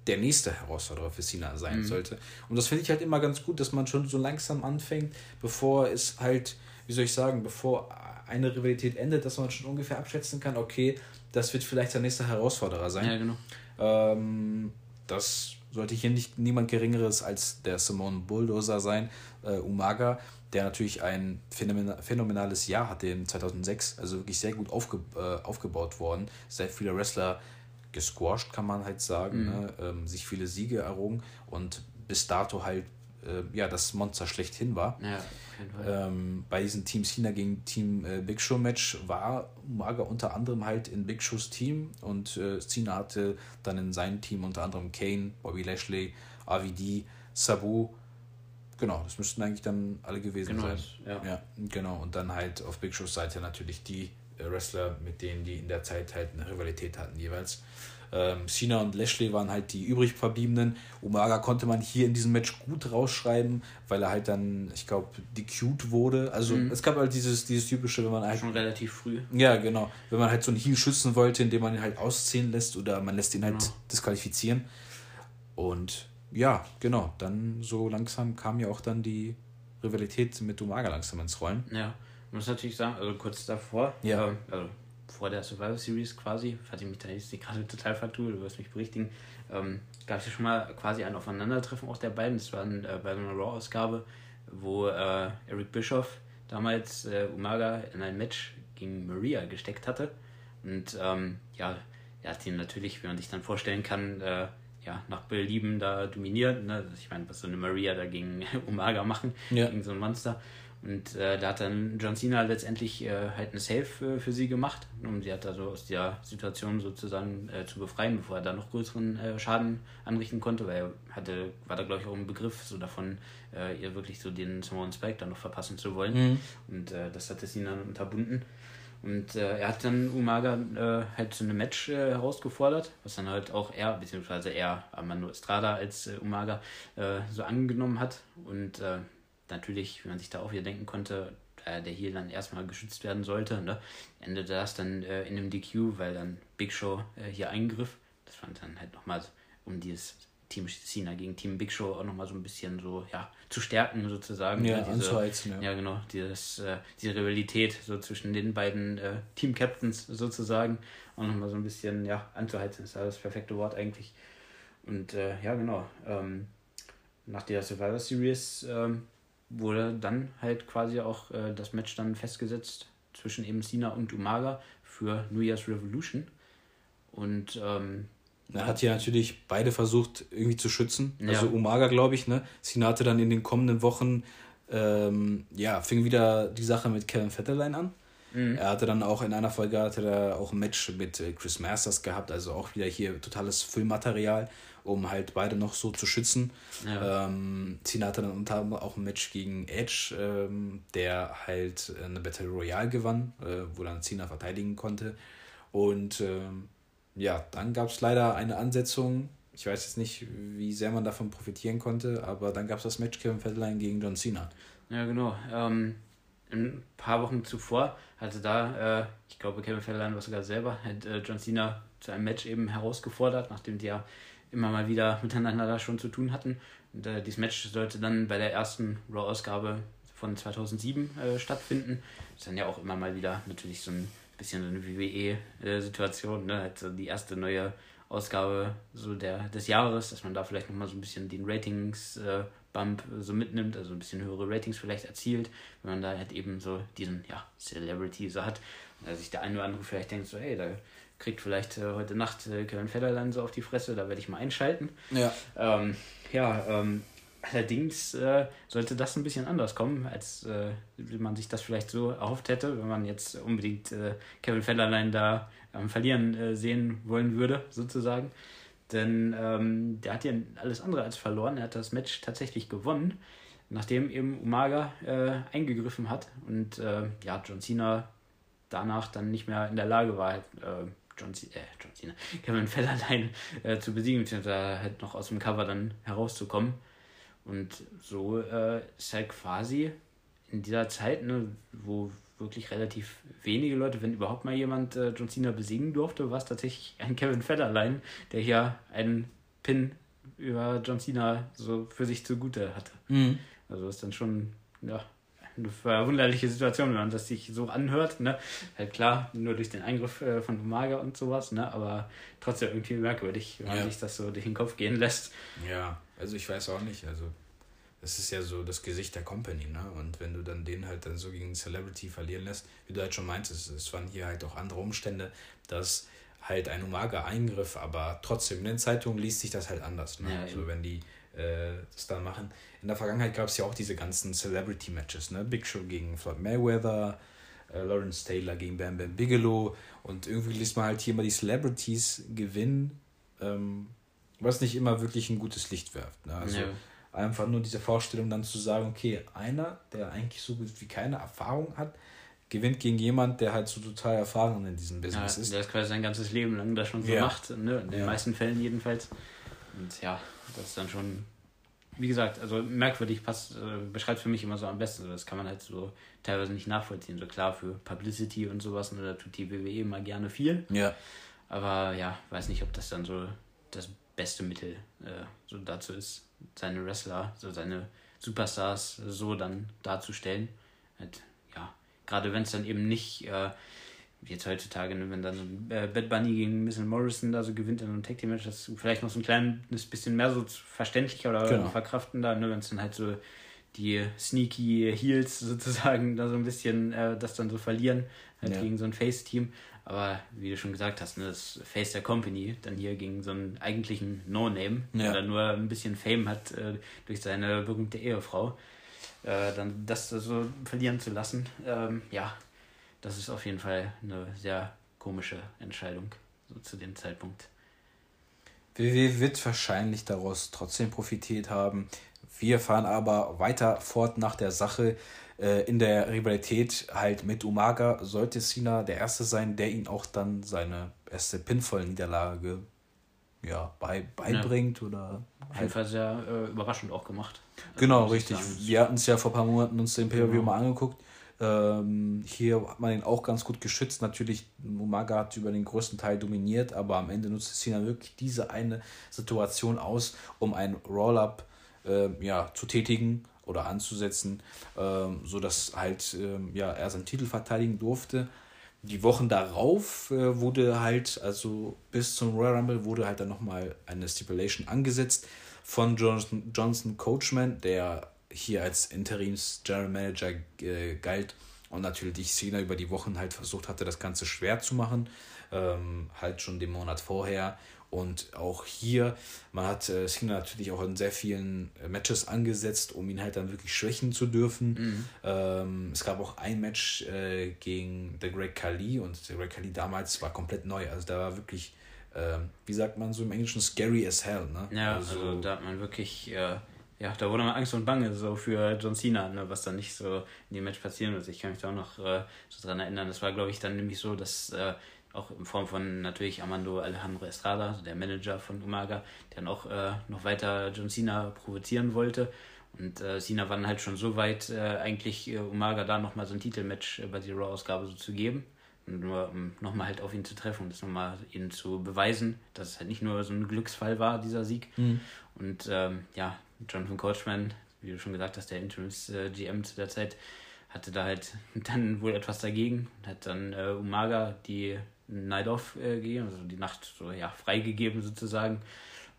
der nächste Herausforderer für Cena sein mhm. sollte. Und das finde ich halt immer ganz gut, dass man schon so langsam anfängt, bevor es halt, wie soll ich sagen, bevor eine Rivalität endet, dass man schon ungefähr abschätzen kann, okay, das wird vielleicht der nächste Herausforderer sein. Ja, genau. Ähm, das sollte hier nicht niemand Geringeres als der Simone Bulldozer sein, äh, Umaga, der natürlich ein phänomenales Jahr hatte in 2006, also wirklich sehr gut aufge, äh, aufgebaut worden, sehr viele Wrestler gesquashed, kann man halt sagen, mhm. ne? ähm, sich viele Siege errungen und bis dato halt äh, ja, das Monster schlechthin war. Ja, ähm, bei diesem Team Cena gegen Team äh, Big Show Match war Umaga unter anderem halt in Big Shows Team und äh, Cena hatte dann in seinem Team unter anderem Kane, Bobby Lashley, RVD, Sabu. Genau, das müssten eigentlich dann alle gewesen genau, sein. Ja. ja, genau. Und dann halt auf Big Shows Seite natürlich die äh, Wrestler, mit denen die in der Zeit halt eine Rivalität hatten jeweils. Ähm, Cena und Lashley waren halt die übrig verbliebenen. Umaga konnte man hier in diesem Match gut rausschreiben, weil er halt dann, ich glaube, DQ'd wurde. Also mhm. es gab halt dieses, dieses typische, wenn man halt. Schon relativ früh. Ja, genau. Wenn man halt so einen Heal schützen wollte, indem man ihn halt ausziehen lässt oder man lässt ihn halt genau. disqualifizieren. Und ja, genau. Dann so langsam kam ja auch dann die Rivalität mit Umaga langsam ins Rollen. Ja, muss natürlich sagen, also kurz davor, ja. Äh, also vor der Survivor Series quasi, falls ich mich da jetzt gerade total vertue, du wirst mich berichtigen, ähm, gab es ja schon mal quasi ein Aufeinandertreffen auch der beiden. Das war ein, äh, bei einer Raw-Ausgabe, wo äh, Eric Bischoff damals äh, Umaga in ein Match gegen Maria gesteckt hatte. Und ähm, ja, er hat ihn natürlich, wie man sich dann vorstellen kann, äh, ja, nach Belieben da dominiert. Ne? Ich meine, was so eine Maria da gegen Umaga machen, ja. gegen so ein Monster. Und äh, da hat dann John Cena letztendlich äh, halt eine Save für, für sie gemacht, um sie halt also aus der Situation sozusagen äh, zu befreien, bevor er da noch größeren äh, Schaden anrichten konnte, weil er hatte, war da glaube ich auch im Begriff so davon, äh, ihr wirklich so den Samoan Spike dann noch verpassen zu wollen. Mhm. Und äh, das hatte Cena dann unterbunden. Und er hat dann Umaga halt zu einem Match herausgefordert, was dann halt auch er, beziehungsweise er, Armando Estrada als Umaga, so angenommen hat. Und natürlich, wie man sich da auch wieder denken konnte, äh, der hier dann erstmal geschützt werden sollte, ne, endete das dann äh, in einem DQ, weil dann Big Show äh, hier eingriff. Das fand dann halt nochmal um dieses Team Cena gegen Team Big Show auch nochmal so ein bisschen so, ja, zu stärken sozusagen. Ja, diese, anzuheizen, ja. Ja, genau, dieses, äh, diese Rivalität so zwischen den beiden äh, Team-Captains sozusagen auch nochmal so ein bisschen, ja, anzuheizen ist das perfekte Wort eigentlich. Und äh, ja, genau, ähm, nach der Survivor Series ähm, wurde dann halt quasi auch äh, das Match dann festgesetzt zwischen eben Cena und Umaga für New Year's Revolution. Und ähm, er hat ja natürlich beide versucht irgendwie zu schützen. Ja. Also Umaga, glaube ich, ne? Cena hatte dann in den kommenden Wochen, ähm, ja, fing wieder die Sache mit Kevin Fetterlein an. Mhm. Er hatte dann auch in einer Folge hatte er auch ein Match mit äh, Chris Masters gehabt, also auch wieder hier totales Füllmaterial um halt beide noch so zu schützen. Ja. Ähm, Cena hatte dann unter anderem auch ein Match gegen Edge, ähm, der halt eine Battle Royale gewann, äh, wo dann Cena verteidigen konnte. Und ähm, ja, dann gab es leider eine Ansetzung. Ich weiß jetzt nicht, wie sehr man davon profitieren konnte, aber dann gab es das Match Kevin Federline gegen John Cena. Ja, genau. Ähm, ein paar Wochen zuvor hatte da, äh, ich glaube, Kevin Federline war sogar selber, hat äh, John Cena zu einem Match eben herausgefordert, nachdem die ja immer mal wieder miteinander da schon zu tun hatten. Und äh, dieses Match sollte dann bei der ersten Raw-Ausgabe von 2007 äh, stattfinden. Das ist dann ja auch immer mal wieder natürlich so ein bisschen so eine WWE-Situation, ne? Halt so die erste neue Ausgabe so der, des Jahres, dass man da vielleicht nochmal so ein bisschen den Ratings-Bump äh, so mitnimmt, also ein bisschen höhere Ratings vielleicht erzielt, wenn man da halt eben so diesen, ja, Celebrity so hat. Und dass sich der eine oder andere vielleicht denkt, so, hey, da kriegt vielleicht äh, heute Nacht äh, Kevin Federline so auf die Fresse, da werde ich mal einschalten. Ja. Ähm, ja, ähm, allerdings äh, sollte das ein bisschen anders kommen, als äh, man sich das vielleicht so erhofft hätte, wenn man jetzt unbedingt äh, Kevin Federline da am Verlieren äh, sehen wollen würde, sozusagen. Denn ähm, der hat ja alles andere als verloren. Er hat das Match tatsächlich gewonnen, nachdem eben Umaga eingegriffen hat und ja, John Cena danach dann nicht mehr in der Lage war, halt, äh, John, C äh, John Cena, Kevin Federline äh, zu besiegen, beziehungsweise halt noch aus dem Cover dann herauszukommen. Und so äh, ist halt quasi in dieser Zeit, ne, wo wirklich relativ wenige Leute, wenn überhaupt mal jemand äh, John Cena besiegen durfte, war es tatsächlich ein Kevin Federline, der hier einen Pin über John Cena so für sich zugute hatte. Mhm. Also ist dann schon, ja, eine verwunderliche Situation, wenn man das sich so anhört. Ne? Halt klar, nur durch den Eingriff äh, von Umaga und sowas, ne? aber trotzdem irgendwie merkwürdig, wenn ja. man sich das so durch den Kopf gehen lässt. Ja, also ich weiß auch nicht. Also das ist ja so das Gesicht der Company, ne? Und wenn du dann den halt dann so gegen Celebrity verlieren lässt, wie du halt schon meintest, es waren hier halt auch andere Umstände, dass halt ein Umaga eingriff, aber trotzdem in den Zeitungen liest sich das halt anders, ne? Ja, also wenn die äh, das dann machen. In der Vergangenheit gab es ja auch diese ganzen Celebrity-Matches, ne? Big Show gegen Floyd Mayweather, äh, Lawrence Taylor gegen Bam Bam Bigelow und irgendwie liest man halt hier mal die Celebrities gewinnen, ähm, was nicht immer wirklich ein gutes Licht wirft. Ne? Also ja einfach nur diese Vorstellung dann zu sagen, okay, einer, der eigentlich so gut wie keine Erfahrung hat, gewinnt gegen jemand, der halt so total erfahren in diesem Business ja, ist. Der ist quasi sein ganzes Leben lang das schon so ja. macht, ne? in den ja. meisten Fällen jedenfalls. Und ja, das ist dann schon, wie gesagt, also merkwürdig passt, äh, beschreibt für mich immer so am besten. Das kann man halt so teilweise nicht nachvollziehen. So klar, für Publicity und sowas, ne, da tut die WWE immer gerne viel. Ja. Aber ja, weiß nicht, ob das dann so das beste Mittel äh, so dazu ist seine Wrestler, so seine Superstars so dann darzustellen. Halt, ja, gerade wenn es dann eben nicht, äh, jetzt heutzutage, ne, wenn dann so äh, Bad Bunny gegen Miss Morrison da so gewinnt in einem Tag Team Match, das ist vielleicht noch so ein kleines bisschen mehr so verständlicher oder genau. verkraftender, ne, wenn es dann halt so die sneaky Heels sozusagen da so ein bisschen äh, das dann so verlieren, halt ja. gegen so ein Face-Team. Aber wie du schon gesagt hast, ne, das Face der Company dann hier gegen so einen eigentlichen No-Name, ja. der nur ein bisschen Fame hat äh, durch seine berühmte Ehefrau, äh, dann das so verlieren zu lassen, ähm, ja, das ist auf jeden Fall eine sehr komische Entscheidung so zu dem Zeitpunkt. WWE wird wahrscheinlich daraus trotzdem profitiert haben. Wir fahren aber weiter fort nach der Sache äh, in der Rivalität halt mit Umaga sollte Cena der Erste sein, der ihn auch dann seine erste Pinfall-Niederlage ja, bei, beibringt ja. oder. Auf jeden Fall sehr äh, überraschend auch gemacht. Genau, richtig. Wir hatten es ja vor ein paar Monaten uns den Pay-Per-View genau. mal angeguckt. Ähm, hier hat man ihn auch ganz gut geschützt. Natürlich, Umaga hat über den größten Teil dominiert, aber am Ende nutzte Cena wirklich diese eine Situation aus, um ein Roll-Up äh, ja, zu tätigen oder anzusetzen, ähm, sodass halt ähm, ja, er seinen Titel verteidigen durfte. Die Wochen darauf äh, wurde halt, also bis zum Royal Rumble, wurde halt dann nochmal eine Stipulation angesetzt von Johnson, Johnson Coachman, der hier als Interims General Manager äh, galt und natürlich Szene über die Wochen halt versucht hatte, das Ganze schwer zu machen, ähm, halt schon den Monat vorher und auch hier, man hat äh, Cena natürlich auch in sehr vielen äh, Matches angesetzt, um ihn halt dann wirklich schwächen zu dürfen. Mhm. Ähm, es gab auch ein Match äh, gegen The Great Khali und der Great Khali damals war komplett neu. Also da war wirklich, äh, wie sagt man so im Englischen, scary as hell. Ne? Ja, also, also da hat man wirklich, äh, ja, da wurde man Angst und Bange so für John Cena, ne, was dann nicht so in dem Match passieren wird. Ich kann mich da auch noch äh, so dran erinnern. Das war, glaube ich, dann nämlich so, dass auch in Form von natürlich Armando Alejandro Estrada, also der Manager von Umaga, der dann auch äh, noch weiter John Cena provozieren wollte. Und äh, Cena war dann halt schon so weit, äh, eigentlich äh, Umaga da nochmal so ein Titelmatch äh, bei der Raw-Ausgabe so zu geben. Und nur um nochmal halt auf ihn zu treffen und das nochmal ihnen zu beweisen, dass es halt nicht nur so ein Glücksfall war, dieser Sieg. Mhm. Und ähm, ja, Jonathan Coachman, wie du schon gesagt hast, der Interims-GM äh, zu der Zeit, hatte da halt dann wohl etwas dagegen und hat dann äh, Umaga die Night Off äh, gegeben, also die Nacht so ja freigegeben sozusagen.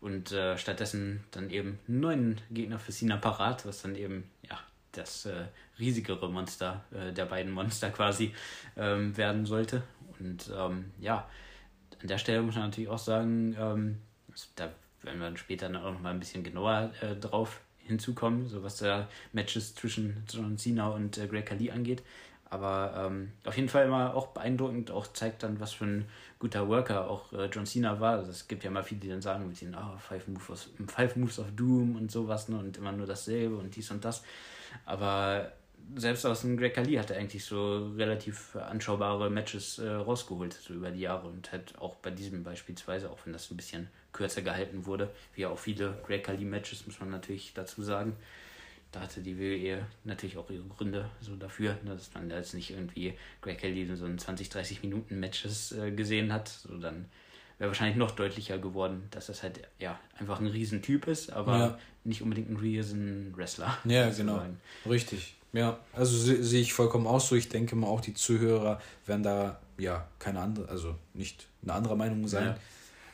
Und äh, stattdessen dann eben einen neuen Gegner für Sina parat, was dann eben ja das äh, riesigere Monster äh, der beiden Monster quasi ähm, werden sollte. Und ähm, ja, an der Stelle muss man natürlich auch sagen, ähm, da werden wir dann später dann auch noch mal ein bisschen genauer äh, drauf hinzukommen, so was da Matches zwischen John Cena und äh, Greg Khali angeht. Aber ähm, auf jeden Fall immer auch beeindruckend, auch zeigt dann, was für ein guter Worker auch äh, John Cena war. Also es gibt ja mal viele, die dann sagen mit den oh, Five, Moves of, Five Moves of Doom und sowas ne, und immer nur dasselbe und dies und das. Aber selbst aus dem Greg Khali hat er eigentlich so relativ anschaubare Matches äh, rausgeholt, so über die Jahre. Und halt auch bei diesem beispielsweise, auch wenn das ein bisschen kürzer gehalten wurde, wie auch viele Greg Khali-Matches, muss man natürlich dazu sagen. Da hatte die WWE natürlich auch ihre Gründe so dafür, ne, dass man jetzt nicht irgendwie Greg in so einen 20, 30 Minuten Matches äh, gesehen hat. So dann wäre wahrscheinlich noch deutlicher geworden, dass das halt ja einfach ein Riesentyp ist, aber ja. nicht unbedingt ein Riesen-Wrestler. Ja, genau. Richtig. Ja, also sehe seh ich vollkommen auch so. Ich denke mal auch die Zuhörer werden da ja keine andere, also nicht eine andere Meinung sein. Ja.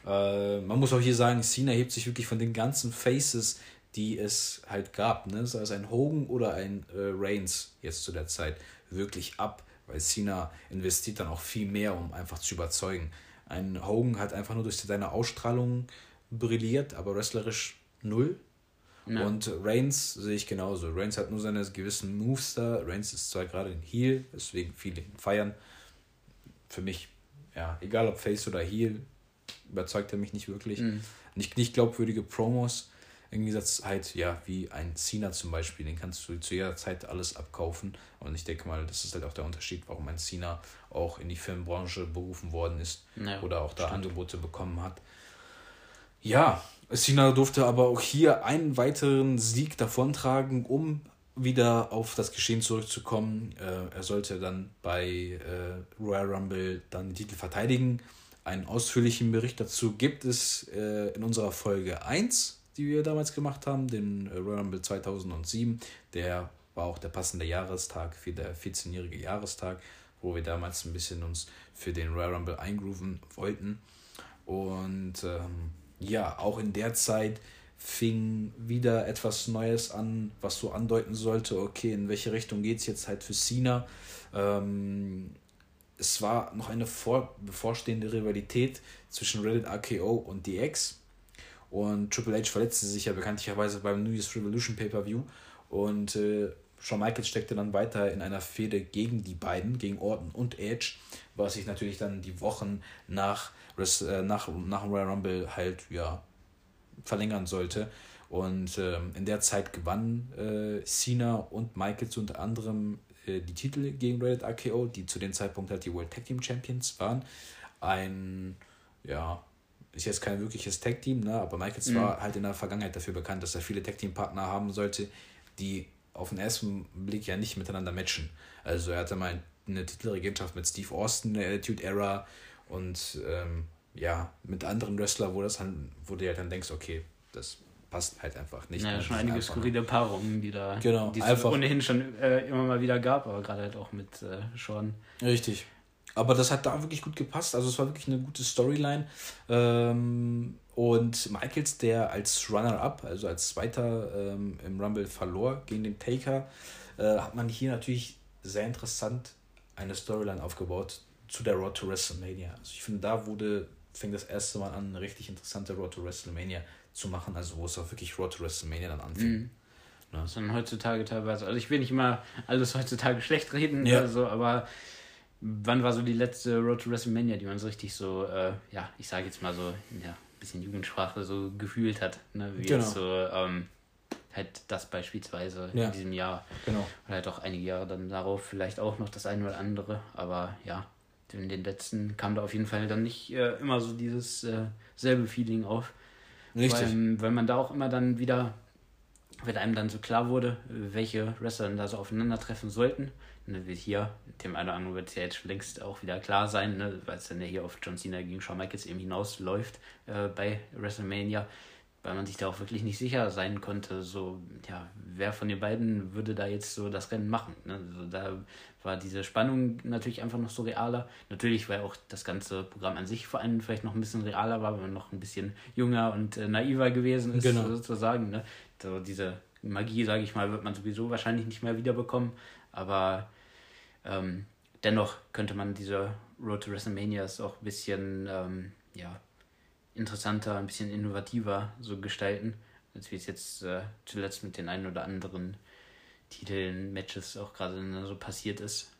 Äh, man muss auch hier sagen, Cena hebt sich wirklich von den ganzen Faces, die es halt gab, ne? sei es ein Hogan oder ein äh, Reigns jetzt zu der Zeit, wirklich ab, weil Cena investiert dann auch viel mehr, um einfach zu überzeugen. Ein Hogan hat einfach nur durch seine Ausstrahlung brilliert, aber wrestlerisch null. Ja. Und Reigns sehe ich genauso. Reigns hat nur seine gewissen Moves da. Reigns ist zwar gerade ein Heel, deswegen viele ihn feiern. Für mich, ja, egal ob Face oder Heel, überzeugt er mich nicht wirklich. Mhm. Nicht, nicht glaubwürdige Promos. Im Gegensatz halt, ja, wie ein Cena zum Beispiel, den kannst du zu jeder Zeit alles abkaufen. Und ich denke mal, das ist halt auch der Unterschied, warum ein Cena auch in die Filmbranche berufen worden ist ja, oder auch da stimmt. Angebote bekommen hat. Ja, Cena durfte aber auch hier einen weiteren Sieg davontragen, um wieder auf das Geschehen zurückzukommen. Äh, er sollte dann bei äh, Royal Rumble dann den Titel verteidigen. Einen ausführlichen Bericht dazu gibt es äh, in unserer Folge 1, die wir damals gemacht haben, den äh, Royal Rumble 2007. Der war auch der passende Jahrestag für der 14-jährige Jahrestag, wo wir damals ein bisschen uns für den Royal Rumble eingrooven wollten. Und ähm, ja, auch in der Zeit fing wieder etwas Neues an, was so andeuten sollte, okay, in welche Richtung geht es jetzt halt für Cena. Ähm, es war noch eine vor, bevorstehende Rivalität zwischen Reddit RKO und DX. Und Triple H verletzte sich ja bekanntlicherweise beim New Year's Revolution Pay-Per-View. Und äh, Shawn Michaels steckte dann weiter in einer Fehde gegen die beiden, gegen Orton und Edge, was sich natürlich dann die Wochen nach äh, nach, nach Royal Rumble halt ja verlängern sollte. Und ähm, in der Zeit gewannen äh, Cena und Michaels unter anderem äh, die Titel gegen Reddit RKO, die zu dem Zeitpunkt halt die World Tag Team Champions waren. Ein, ja, ist jetzt kein wirkliches Tag Team, ne? aber Michaels mhm. war halt in der Vergangenheit dafür bekannt, dass er viele Tag Team Partner haben sollte, die auf den ersten Blick ja nicht miteinander matchen. Also er hatte mal eine Titelregentschaft mit Steve Austin in der Attitude Era und ähm, ja, mit anderen Wrestlern, wo das dann, wo du ja dann denkst, okay, das passt halt einfach nicht. Ja, schon einige skurrile Paarungen, die da genau, die es ohnehin schon äh, immer mal wieder gab, aber gerade halt auch mit äh, Sean. Richtig. Aber das hat da wirklich gut gepasst. Also es war wirklich eine gute Storyline. Ähm, und Michaels, der als Runner-up, also als Zweiter ähm, im Rumble verlor gegen den Taker, äh, hat man hier natürlich sehr interessant eine Storyline aufgebaut, zu der Road to WrestleMania. Also ich finde, da wurde, fing das erste Mal an, eine richtig interessante Road to WrestleMania zu machen, also wo es auch wirklich Road to WrestleMania dann anfing. Mhm. Ne? Das sind heutzutage teilweise, also ich will nicht immer alles heutzutage schlecht reden ja. oder so, aber wann war so die letzte Road to WrestleMania, die man so richtig so, äh, ja, ich sage jetzt mal so, ja, ein bisschen Jugendsprache so gefühlt hat, ne? wie genau. jetzt so, ähm, halt das beispielsweise ja. in diesem Jahr. Genau. Oder halt auch einige Jahre dann darauf vielleicht auch noch das eine oder andere, aber ja, in den letzten kam da auf jeden Fall dann nicht äh, immer so dieses äh, selbe Feeling auf. Richtig. Weil, weil man da auch immer dann wieder, wenn einem dann so klar wurde, welche Wrestler dann da so aufeinandertreffen sollten. Ne, wie hier, dem einen oder anderen wird es ja jetzt längst auch wieder klar sein, ne, weil es dann ja hier auf John Cena gegen Shawn Michaels eben hinausläuft äh, bei WrestleMania weil man sich da auch wirklich nicht sicher sein konnte, so, ja, wer von den beiden würde da jetzt so das Rennen machen. Ne? Also da war diese Spannung natürlich einfach noch so realer. Natürlich, weil auch das ganze Programm an sich vor allem vielleicht noch ein bisschen realer war, weil man noch ein bisschen jünger und äh, naiver gewesen ist, genau. sozusagen. Ne? So diese Magie, sage ich mal, wird man sowieso wahrscheinlich nicht mehr wiederbekommen, aber ähm, dennoch könnte man diese Road to WrestleManias auch ein bisschen, ähm, ja, interessanter, ein bisschen innovativer so gestalten, als wie es jetzt äh, zuletzt mit den einen oder anderen Titeln, Matches auch gerade so passiert ist.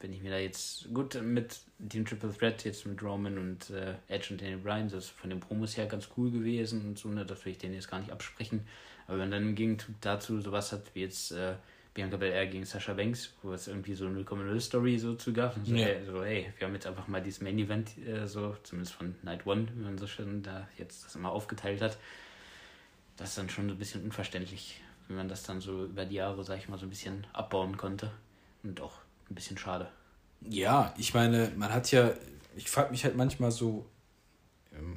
Wenn ich mir da jetzt gut mit dem Triple Threat, jetzt mit Roman und äh, Edge und Daniel Bryan, das ist von den Promos her ganz cool gewesen und so, ne, das will ich denen jetzt gar nicht absprechen. Aber wenn dann im Gegenzug dazu sowas hat wie jetzt äh, Bianca Belair gegen Sasha Banks, wo es irgendwie so eine 0,0 Story so zu gab. Und so, Ja. hey, so, hey, wir haben jetzt einfach mal dieses Main Event, äh, so, zumindest von Night One, wie man so schön da jetzt das immer aufgeteilt hat. Das ist dann schon so ein bisschen unverständlich, wie man das dann so über die Jahre, sag ich mal, so ein bisschen abbauen konnte. Und auch ein bisschen schade. Ja, ich meine, man hat ja, ich frage mich halt manchmal so,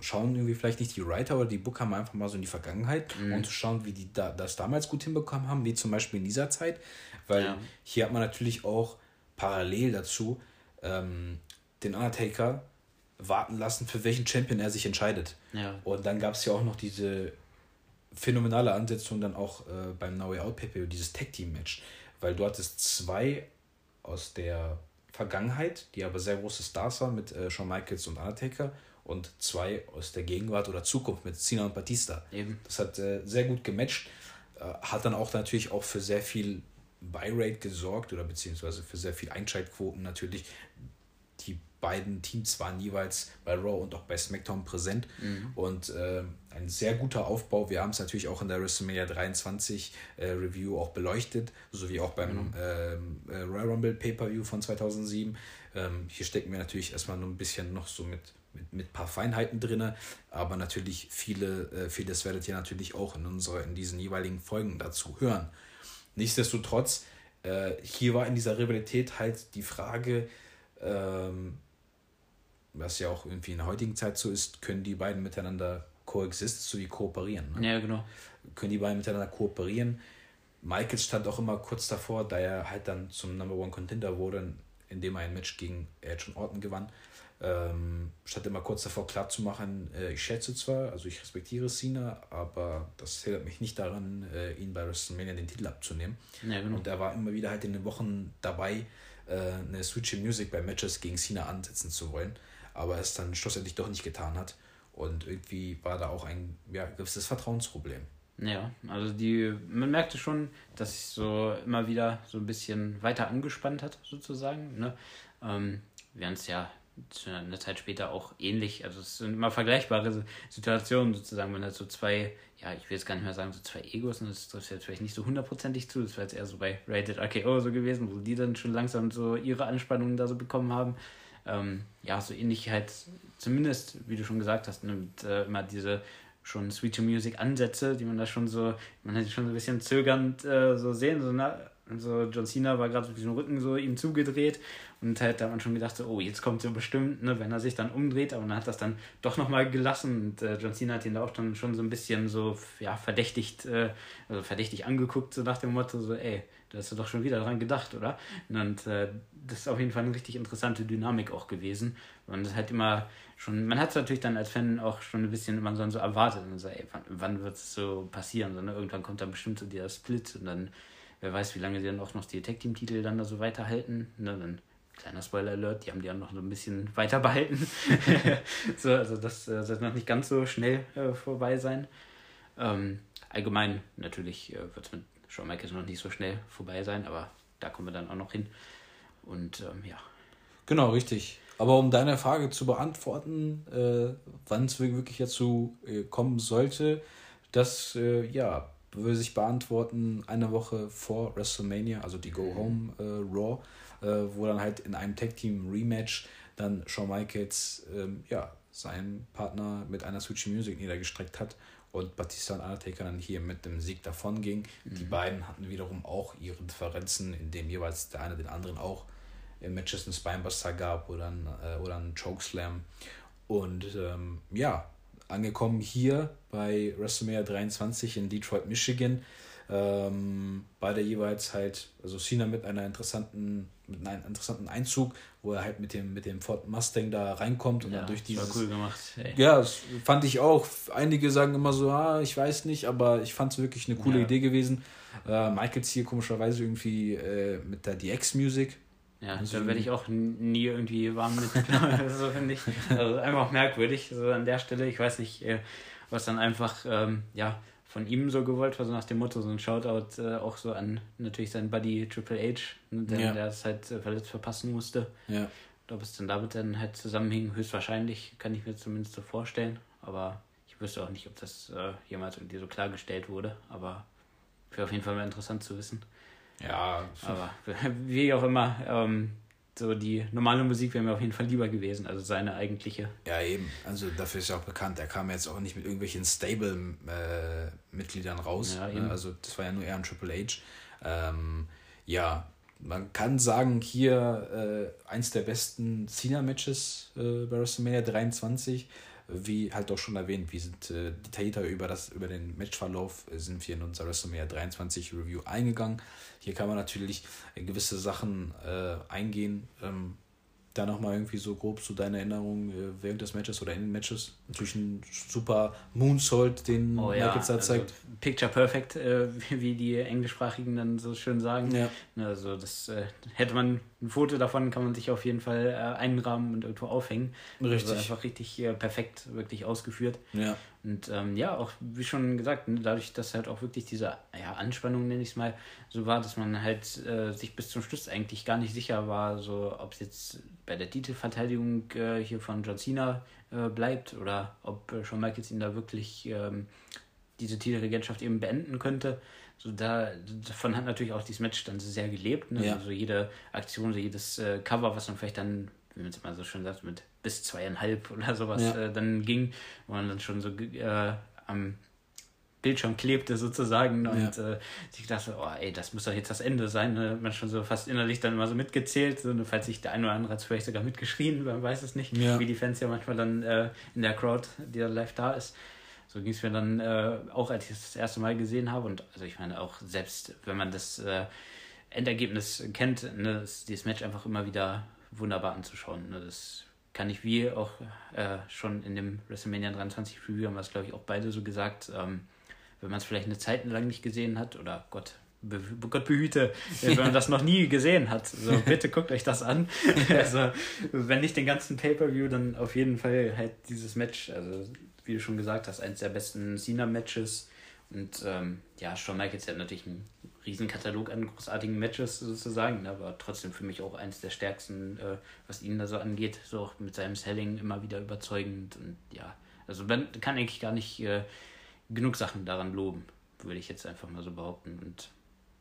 schauen irgendwie vielleicht nicht die Writer oder die Booker mal einfach mal so in die Vergangenheit und zu schauen, wie die da, das damals gut hinbekommen haben, wie zum Beispiel in dieser Zeit. Weil Ja. hier hat man natürlich auch parallel dazu ähm, den Undertaker warten lassen, für welchen Champion er sich entscheidet. Ja. Und dann gab es ja auch noch diese phänomenale Ansetzung dann auch äh, beim No Way Out PPO, dieses Tag Team Match. Weil du hattest zwei aus der Vergangenheit, die aber sehr große Stars waren mit äh, Shawn Michaels und Undertaker und zwei aus der Gegenwart oder Zukunft mit Cena und Batista. Eben. Das hat äh, sehr gut gematcht, äh, hat dann auch natürlich auch für sehr viel Buy-Rate gesorgt oder beziehungsweise für sehr viel Einschaltquoten natürlich. Die beiden Teams waren jeweils bei Raw und auch bei SmackDown präsent und äh, ein sehr guter Aufbau. Wir haben es natürlich auch in der WrestleMania 23 äh, Review auch beleuchtet, sowie auch beim ähm, äh, Royal Rumble Pay-Per-View von 2007. Ähm, hier stecken wir natürlich erstmal nur ein bisschen noch so mit mit, mit ein paar Feinheiten drin, aber natürlich viele, äh, vieles werdet ihr natürlich auch in, unsere, in diesen jeweiligen Folgen dazu hören. Nichtsdestotrotz, äh, hier war in dieser Rivalität halt die Frage, ähm, was ja auch irgendwie in der heutigen Zeit so ist, können die beiden miteinander coexisten, sowie kooperieren. Ne? Ja, genau. können die beiden miteinander kooperieren. Michaels stand auch immer kurz davor, da er halt dann zum Number One Contender wurde, indem er ein Match gegen Edge und Orton gewann. Ähm, stand immer kurz davor klarzumachen, äh, ich schätze zwar, also ich respektiere Cena, aber das hindert mich nicht daran, äh, ihn bei WrestleMania den Titel abzunehmen. Ja, genau. Und er war immer wieder halt in den Wochen dabei, äh, eine Switch in Music bei Matches gegen Cena ansetzen zu wollen, aber es dann schlussendlich doch nicht getan hat. Und irgendwie war da auch ein ja, gewisses Vertrauensproblem. Ja, also die, man merkte schon, dass sich so immer wieder so ein bisschen weiter angespannt hat, sozusagen. Ne? Ähm, wir haben es ja zu einer Zeit später auch ähnlich, also es sind immer vergleichbare Situationen sozusagen, wenn halt so zwei, ja, ich will jetzt gar nicht mehr sagen, so zwei Egos, und das trifft jetzt vielleicht nicht so hundertprozentig zu, das war jetzt eher so bei Rated RKO so gewesen, wo die dann schon langsam so ihre Anspannungen da so bekommen haben. Ähm, ja, so ähnlich halt, zumindest, wie du schon gesagt hast, ne, mit, äh, immer diese schon Sweet to Music Ansätze, die man da schon so, man hat schon so ein bisschen zögernd äh, so sehen, so, na, so John Cena war gerade mit diesem Rücken so ihm zugedreht und halt da hat man schon gedacht, so, oh, jetzt kommt so bestimmt, ne, wenn er sich dann umdreht, aber dann hat das dann doch nochmal gelassen und äh, John Cena hat ihn da auch dann schon so ein bisschen so, ja, verdächtigt, äh, also verdächtig angeguckt, so nach dem Motto, so, ey, da hast du doch schon wieder dran gedacht, oder? Und äh, das ist auf jeden Fall eine richtig interessante Dynamik auch gewesen. Und das halt immer schon, man hat es natürlich dann als Fan auch schon ein bisschen so, so erwartet und so, ey, wann, wann wird es so passieren? So, ne? Irgendwann kommt dann bestimmt so dieser Split und dann, wer weiß, wie lange sie dann auch noch die Tag-Team-Titel dann da so weiterhalten. Ne? Dann, kleiner Spoiler-Alert, die haben die dann noch so ein bisschen weiter behalten. so, also das äh, soll noch nicht ganz so schnell äh, vorbei sein. Ähm, allgemein natürlich äh, wird es mit Shawn Michaels noch nicht so schnell vorbei sein, aber da kommen wir dann auch noch hin. Und ähm, ja. Genau, richtig. Aber um deine Frage zu beantworten, äh, wann es wirklich dazu äh, kommen sollte, das äh, ja, würde sich beantworten eine Woche vor WrestleMania, also die Go Home äh, Raw, äh, wo dann halt in einem Tag Team Rematch dann Shawn Michaels ähm, ja, seinen Partner mit einer Switchy Music niedergestreckt hat und Batista und Undertaker dann hier mit dem Sieg davon ging. Die beiden hatten wiederum auch ihre Differenzen, indem jeweils der eine den anderen auch im Matches einen Spinebuster gab oder einen, äh, oder einen Chokeslam. Und ähm, ja, angekommen hier bei WrestleMania 23 in Detroit, Michigan. Ähm, beide jeweils halt, also Cena mit einer interessanten, mit einem interessanten Einzug, wo er halt mit dem, mit dem Ford Mustang da reinkommt und Ja, dann durch das war dieses. cool gemacht, ey. Ja, das fand ich auch. Einige sagen immer so, ah, ich weiß nicht, aber ich fand es wirklich eine coole Ja. Idee gewesen. Äh, Michaels hier komischerweise irgendwie äh, mit der DX-Music. Ja, Also da werde ich auch nie irgendwie warm mit. so finde ich. Also einfach merkwürdig, so an der Stelle. Ich weiß nicht, äh, was dann einfach, ähm, ja, von ihm so gewollt war, so nach dem Motto, so ein Shoutout äh, auch so an natürlich seinen Buddy Triple H, ne, der, Ja. der es halt äh, verletzt verpassen musste. Ja. Ob es dann damit dann halt zusammenhing, höchstwahrscheinlich, kann ich mir zumindest so vorstellen. Aber ich wüsste auch nicht, ob das äh, jemals irgendwie so klargestellt wurde. Aber wäre auf jeden Fall mal interessant zu wissen. Ja. Aber wie auch immer, ähm, so die normale Musik wäre mir auf jeden Fall lieber gewesen, also seine eigentliche. Ja, eben. Also dafür ist er auch bekannt. Er kam jetzt auch nicht mit irgendwelchen Stable-Mitgliedern äh, raus. Ja, ne? Also das war ja nur eher ein Triple H. Ähm, ja, man kann sagen, hier äh, eins der besten Cena-Matches äh, bei WrestleMania 23 wie halt auch schon erwähnt, wir sind äh, detaillierter über, das, über den Matchverlauf, äh, sind wir in unserer WrestleMania 23 Review eingegangen. Hier kann man natürlich gewisse Sachen äh, eingehen. Ähm, da nochmal irgendwie so grob zu so deiner Erinnerung äh, während des Matches oder in den Matches. Natürlich ein super Moonsault, den oh, ja. Michaels da also zeigt. Picture perfect, äh, wie die Englischsprachigen dann so schön sagen. Ja. Also das äh, hätte man, ein Foto davon kann man sich auf jeden Fall äh, einrahmen und irgendwo aufhängen. Richtig. Also einfach richtig äh, perfekt, wirklich ausgeführt. Ja. Und ähm, ja, auch wie schon gesagt, ne, dadurch, dass halt auch wirklich diese ja, Anspannung, nenne ich es mal, so war, dass man halt äh, sich bis zum Schluss eigentlich gar nicht sicher war, so ob es jetzt bei der Titelverteidigung äh, hier von John Cena äh, bleibt oder ob äh, Shawn Michaels ihn da wirklich ähm, diese Titelregentschaft eben beenden könnte. So da, davon hat natürlich auch dieses Match dann sehr gelebt. Ne? Ja. Also jede Aktion, so jedes äh, Cover, was man vielleicht dann wie man es immer so schön sagt, mit bis zweieinhalb oder sowas ja. äh, dann ging, wo man dann schon so äh, am Bildschirm klebte sozusagen und ja. äh, ich dachte, oh ey, das muss doch jetzt das Ende sein. Ne? Man schon so fast innerlich dann immer so mitgezählt, so, ne? falls sich der eine oder andere hat vielleicht sogar mitgeschrien, man weiß es nicht, ja. wie die Fans ja manchmal dann äh, in der Crowd, die dann live da ist. So ging es mir dann äh, auch, als ich das, das erste Mal gesehen habe und also ich meine auch selbst, wenn man das äh, Endergebnis kennt, ne, ist dieses Match einfach immer wieder wunderbar anzuschauen. Ne? Das kann ich wie auch äh, schon in dem WrestleMania 23 Review haben wir es, glaube ich, auch beide so gesagt. Ähm, wenn man es vielleicht eine Zeit lang nicht gesehen hat, oder Gott, be Gott behüte, wenn man das noch nie gesehen hat, so bitte guckt euch das an. also, wenn nicht den ganzen Pay-Per-View, dann auf jeden Fall halt dieses Match, also wie du schon gesagt hast, eines der besten Cena-Matches. Und ähm, ja, Shawn Michaels hat natürlich einen riesen Katalog an großartigen Matches sozusagen, ne, aber trotzdem für mich auch eines der stärksten, äh, was ihn da so angeht, so auch mit seinem Selling immer wieder überzeugend und ja, also man kann eigentlich gar nicht äh, genug Sachen daran loben, würde ich jetzt einfach mal so behaupten und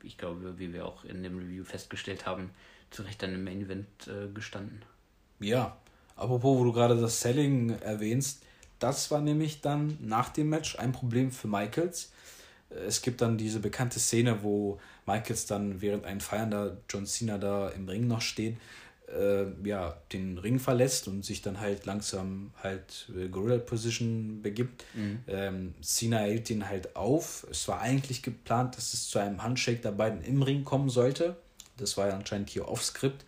ich glaube, wie wir auch in dem Review festgestellt haben, zu Recht dann im Main Event äh, gestanden. Ja, apropos, wo du gerade das Selling erwähnst, das war nämlich dann nach dem Match ein Problem für Michaels es gibt dann diese bekannte Szene, wo Michaels dann während ein feiernder John Cena da im Ring noch steht, äh, ja, den Ring verlässt und sich dann halt langsam halt äh, Gorilla Position begibt. Mhm. Ähm, Cena hält ihn halt auf. Es war eigentlich geplant, dass es zu einem Handshake der beiden im Ring kommen sollte. Das war ja anscheinend hier off-Script.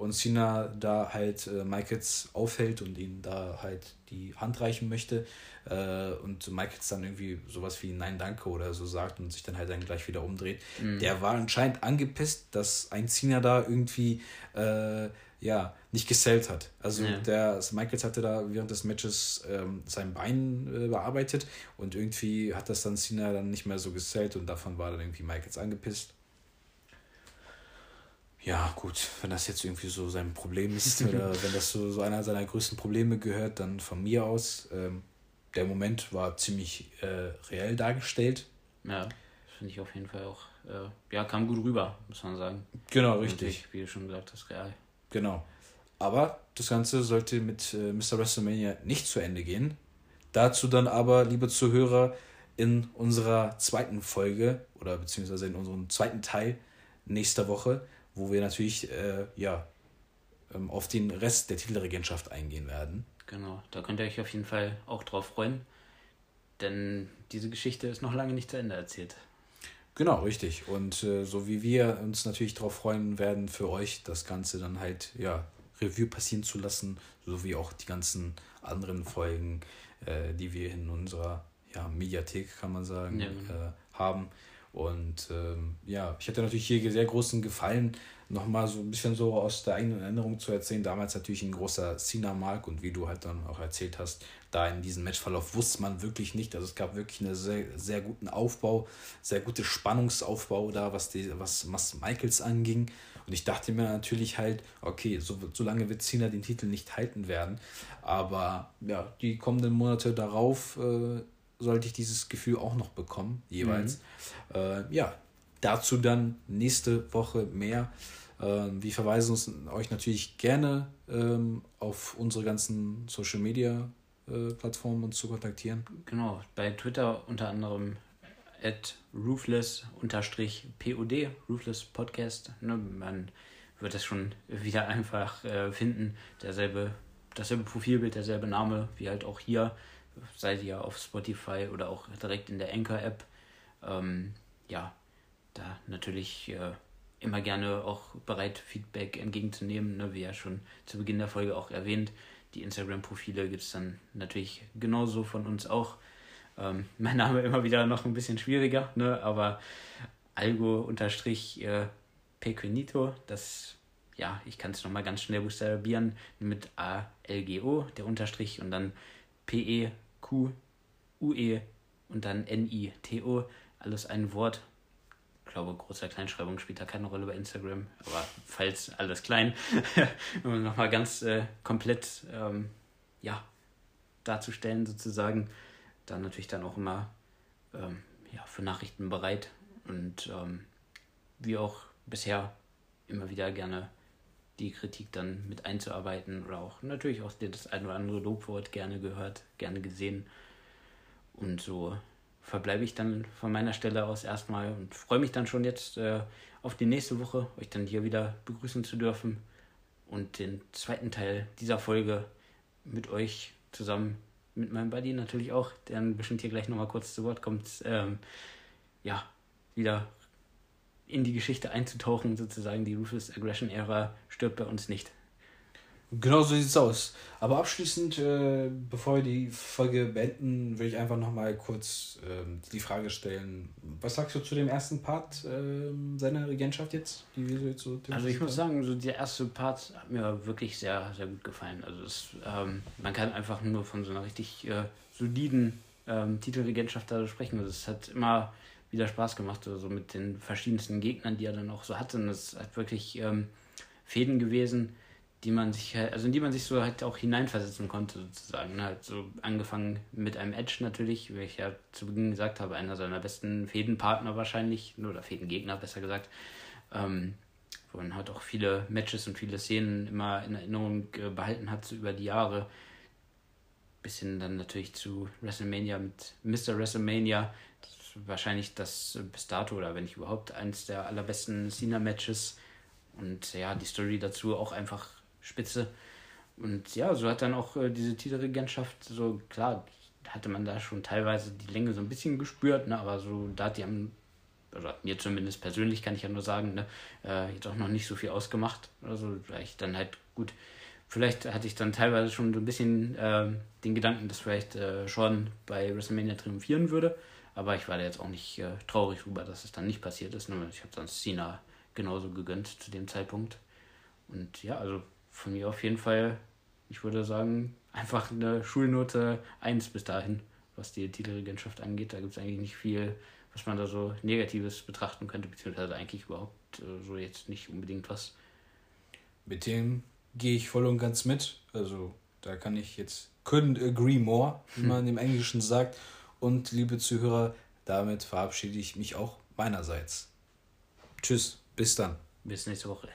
Und Cena da halt äh, Michaels aufhält und ihn da halt die Hand reichen möchte äh, und Michaels dann irgendwie sowas wie Nein, danke oder so sagt und sich dann halt dann gleich wieder umdreht. Mhm. Der war anscheinend angepisst, dass ein Cena da irgendwie äh, ja, nicht gesellt hat. Also ja. der also Michaels hatte da während des Matches ähm, sein Bein äh, bearbeitet und irgendwie hat das dann Cena dann nicht mehr so gesellt und davon war dann irgendwie Michaels angepisst. Ja, gut, wenn das jetzt irgendwie so sein Problem ist oder wenn das so, so einer seiner größten Probleme gehört, dann von mir aus. Ähm, der Moment war ziemlich äh, reell dargestellt. Ja, finde ich auf jeden Fall auch. Äh, ja, kam gut rüber, muss man sagen. Genau, richtig. Wie du schon gesagt hast, real. Genau. Aber das Ganze sollte mit äh, Mr. WrestleMania nicht zu Ende gehen. Dazu dann aber, liebe Zuhörer, in unserer zweiten Folge oder beziehungsweise in unserem zweiten Teil nächster Woche, wo wir natürlich äh, ja, ähm, auf den Rest der Titelregentschaft eingehen werden. Genau, da könnt ihr euch auf jeden Fall auch drauf freuen, denn diese Geschichte ist noch lange nicht zu Ende erzählt. Genau, richtig. Und äh, so wie wir uns natürlich darauf freuen werden, für euch das Ganze dann halt, ja, Review passieren zu lassen, sowie auch die ganzen anderen Folgen, äh, die wir in unserer ja, Mediathek, kann man sagen, ja. äh, haben. Und ähm, ja, ich hatte natürlich hier sehr großen Gefallen nochmal so ein bisschen so aus der eigenen Erinnerung zu erzählen. Damals natürlich ein großer Cena-Mark und wie du halt dann auch erzählt hast, da in diesem Matchverlauf wusste man wirklich nicht. Also es gab wirklich einen sehr, sehr guten Aufbau, sehr gute Spannungsaufbau da, was, die, was, was Michaels anging. Und ich dachte mir natürlich halt, okay, so, so lange wird Cena den Titel nicht halten werden. Aber ja, die kommenden Monate darauf äh, sollte ich dieses Gefühl auch noch bekommen, jeweils. Mhm. Äh, ja, dazu dann nächste Woche mehr. Ähm, wir verweisen uns, euch natürlich gerne ähm, auf unsere ganzen Social Media äh, Plattformen uns zu kontaktieren. Genau, bei Twitter unter anderem at ruthless-pod, Ruthless Podcast. Ne, man wird das schon wieder einfach äh, finden. Derselbe, dasselbe Profilbild, derselbe Name, wie halt auch hier. Seid ihr auf Spotify oder auch direkt in der Anchor-App. Ähm, ja, da natürlich äh, immer gerne auch bereit, Feedback entgegenzunehmen, ne, wie ja schon zu Beginn der Folge auch erwähnt. Die Instagram-Profile gibt es dann natürlich genauso von uns auch. Ähm, mein Name immer wieder noch ein bisschen schwieriger, ne? aber Algo unterstrich äh, Pequenito, das, ja, ich kann es nochmal ganz schnell buchstabieren mit A-L-G-O, der Unterstrich und dann P-E-Q-U-E und dann N-I-T-O, alles ein Wort. Ich glaube, großer Kleinschreibung spielt da keine Rolle bei Instagram, aber falls alles klein, um nochmal ganz äh, komplett ähm, ja, darzustellen sozusagen dann natürlich dann auch immer ähm, ja, für Nachrichten bereit und ähm, wie auch bisher immer wieder gerne die Kritik dann mit einzuarbeiten oder auch natürlich auch das ein oder andere Lobwort gerne gehört, gerne gesehen. Und so verbleibe ich dann von meiner Stelle aus erstmal und freue mich dann schon jetzt äh, auf die nächste Woche, euch dann hier wieder begrüßen zu dürfen und den zweiten Teil dieser Folge mit euch zusammen mit meinem Buddy natürlich auch, der bestimmt hier gleich nochmal kurz zu Wort kommt, ähm, ja, wieder in die Geschichte einzutauchen, sozusagen. Die Ruthless Aggression Ära stirbt bei uns nicht. Genau so sieht es aus. Aber abschließend, äh, bevor wir die Folge beenden, will ich einfach nochmal kurz ähm, die Frage stellen: Was sagst du zu dem ersten Part äh, seiner Regentschaft jetzt? Die wir jetzt so also, ich muss sagen, so der erste Part hat mir wirklich sehr, sehr gut gefallen. Also, es, ähm, man kann einfach nur von so einer richtig äh, soliden ähm, Titelregentschaft da sprechen. Also, es hat immer wieder Spaß gemacht, so also mit den verschiedensten Gegnern, die er dann auch so hatte. Und es hat wirklich ähm, Fäden gewesen die man sich halt, also in die man sich so halt auch hineinversetzen konnte, sozusagen. Halt so angefangen mit einem Edge natürlich, wie ich ja zu Beginn gesagt habe, einer seiner besten Fädenpartner wahrscheinlich, oder Fädengegner besser gesagt. Ähm, wo man halt auch viele Matches und viele Szenen immer in Erinnerung behalten hat so über die Jahre. Bis hin dann natürlich zu WrestleMania mit Mr. WrestleMania. Wahrscheinlich das bis dato, oder wenn nicht überhaupt, eines der allerbesten Cena-Matches. Und ja, die Story dazu auch einfach spitze. Und ja, so hat dann auch äh, diese Titelregentschaft, so klar, hatte man da schon teilweise die Länge so ein bisschen gespürt, ne, aber so, da hat die haben, oder mir zumindest persönlich kann ich ja nur sagen, ne, äh, jetzt auch noch nicht so viel ausgemacht. Also vielleicht dann halt gut, vielleicht hatte ich dann teilweise schon so ein bisschen äh, den Gedanken, dass vielleicht äh, Sean bei WrestleMania triumphieren würde, aber ich war da jetzt auch nicht äh, traurig drüber, dass es dann nicht passiert ist. Ne? Ich habe sonst Cena genauso gegönnt zu dem Zeitpunkt. Und ja, also von mir auf jeden Fall, ich würde sagen, einfach eine Schulnote 1 bis dahin, was die Titelregentschaft angeht. Da gibt es eigentlich nicht viel, was man da so Negatives betrachten könnte, beziehungsweise eigentlich überhaupt äh, so jetzt nicht unbedingt was. Mit dem gehe ich voll und ganz mit. Also da kann ich jetzt couldn't agree more, wie man im Englischen sagt. Und liebe Zuhörer, damit verabschiede ich mich auch meinerseits. Tschüss, bis dann. Bis nächste Woche.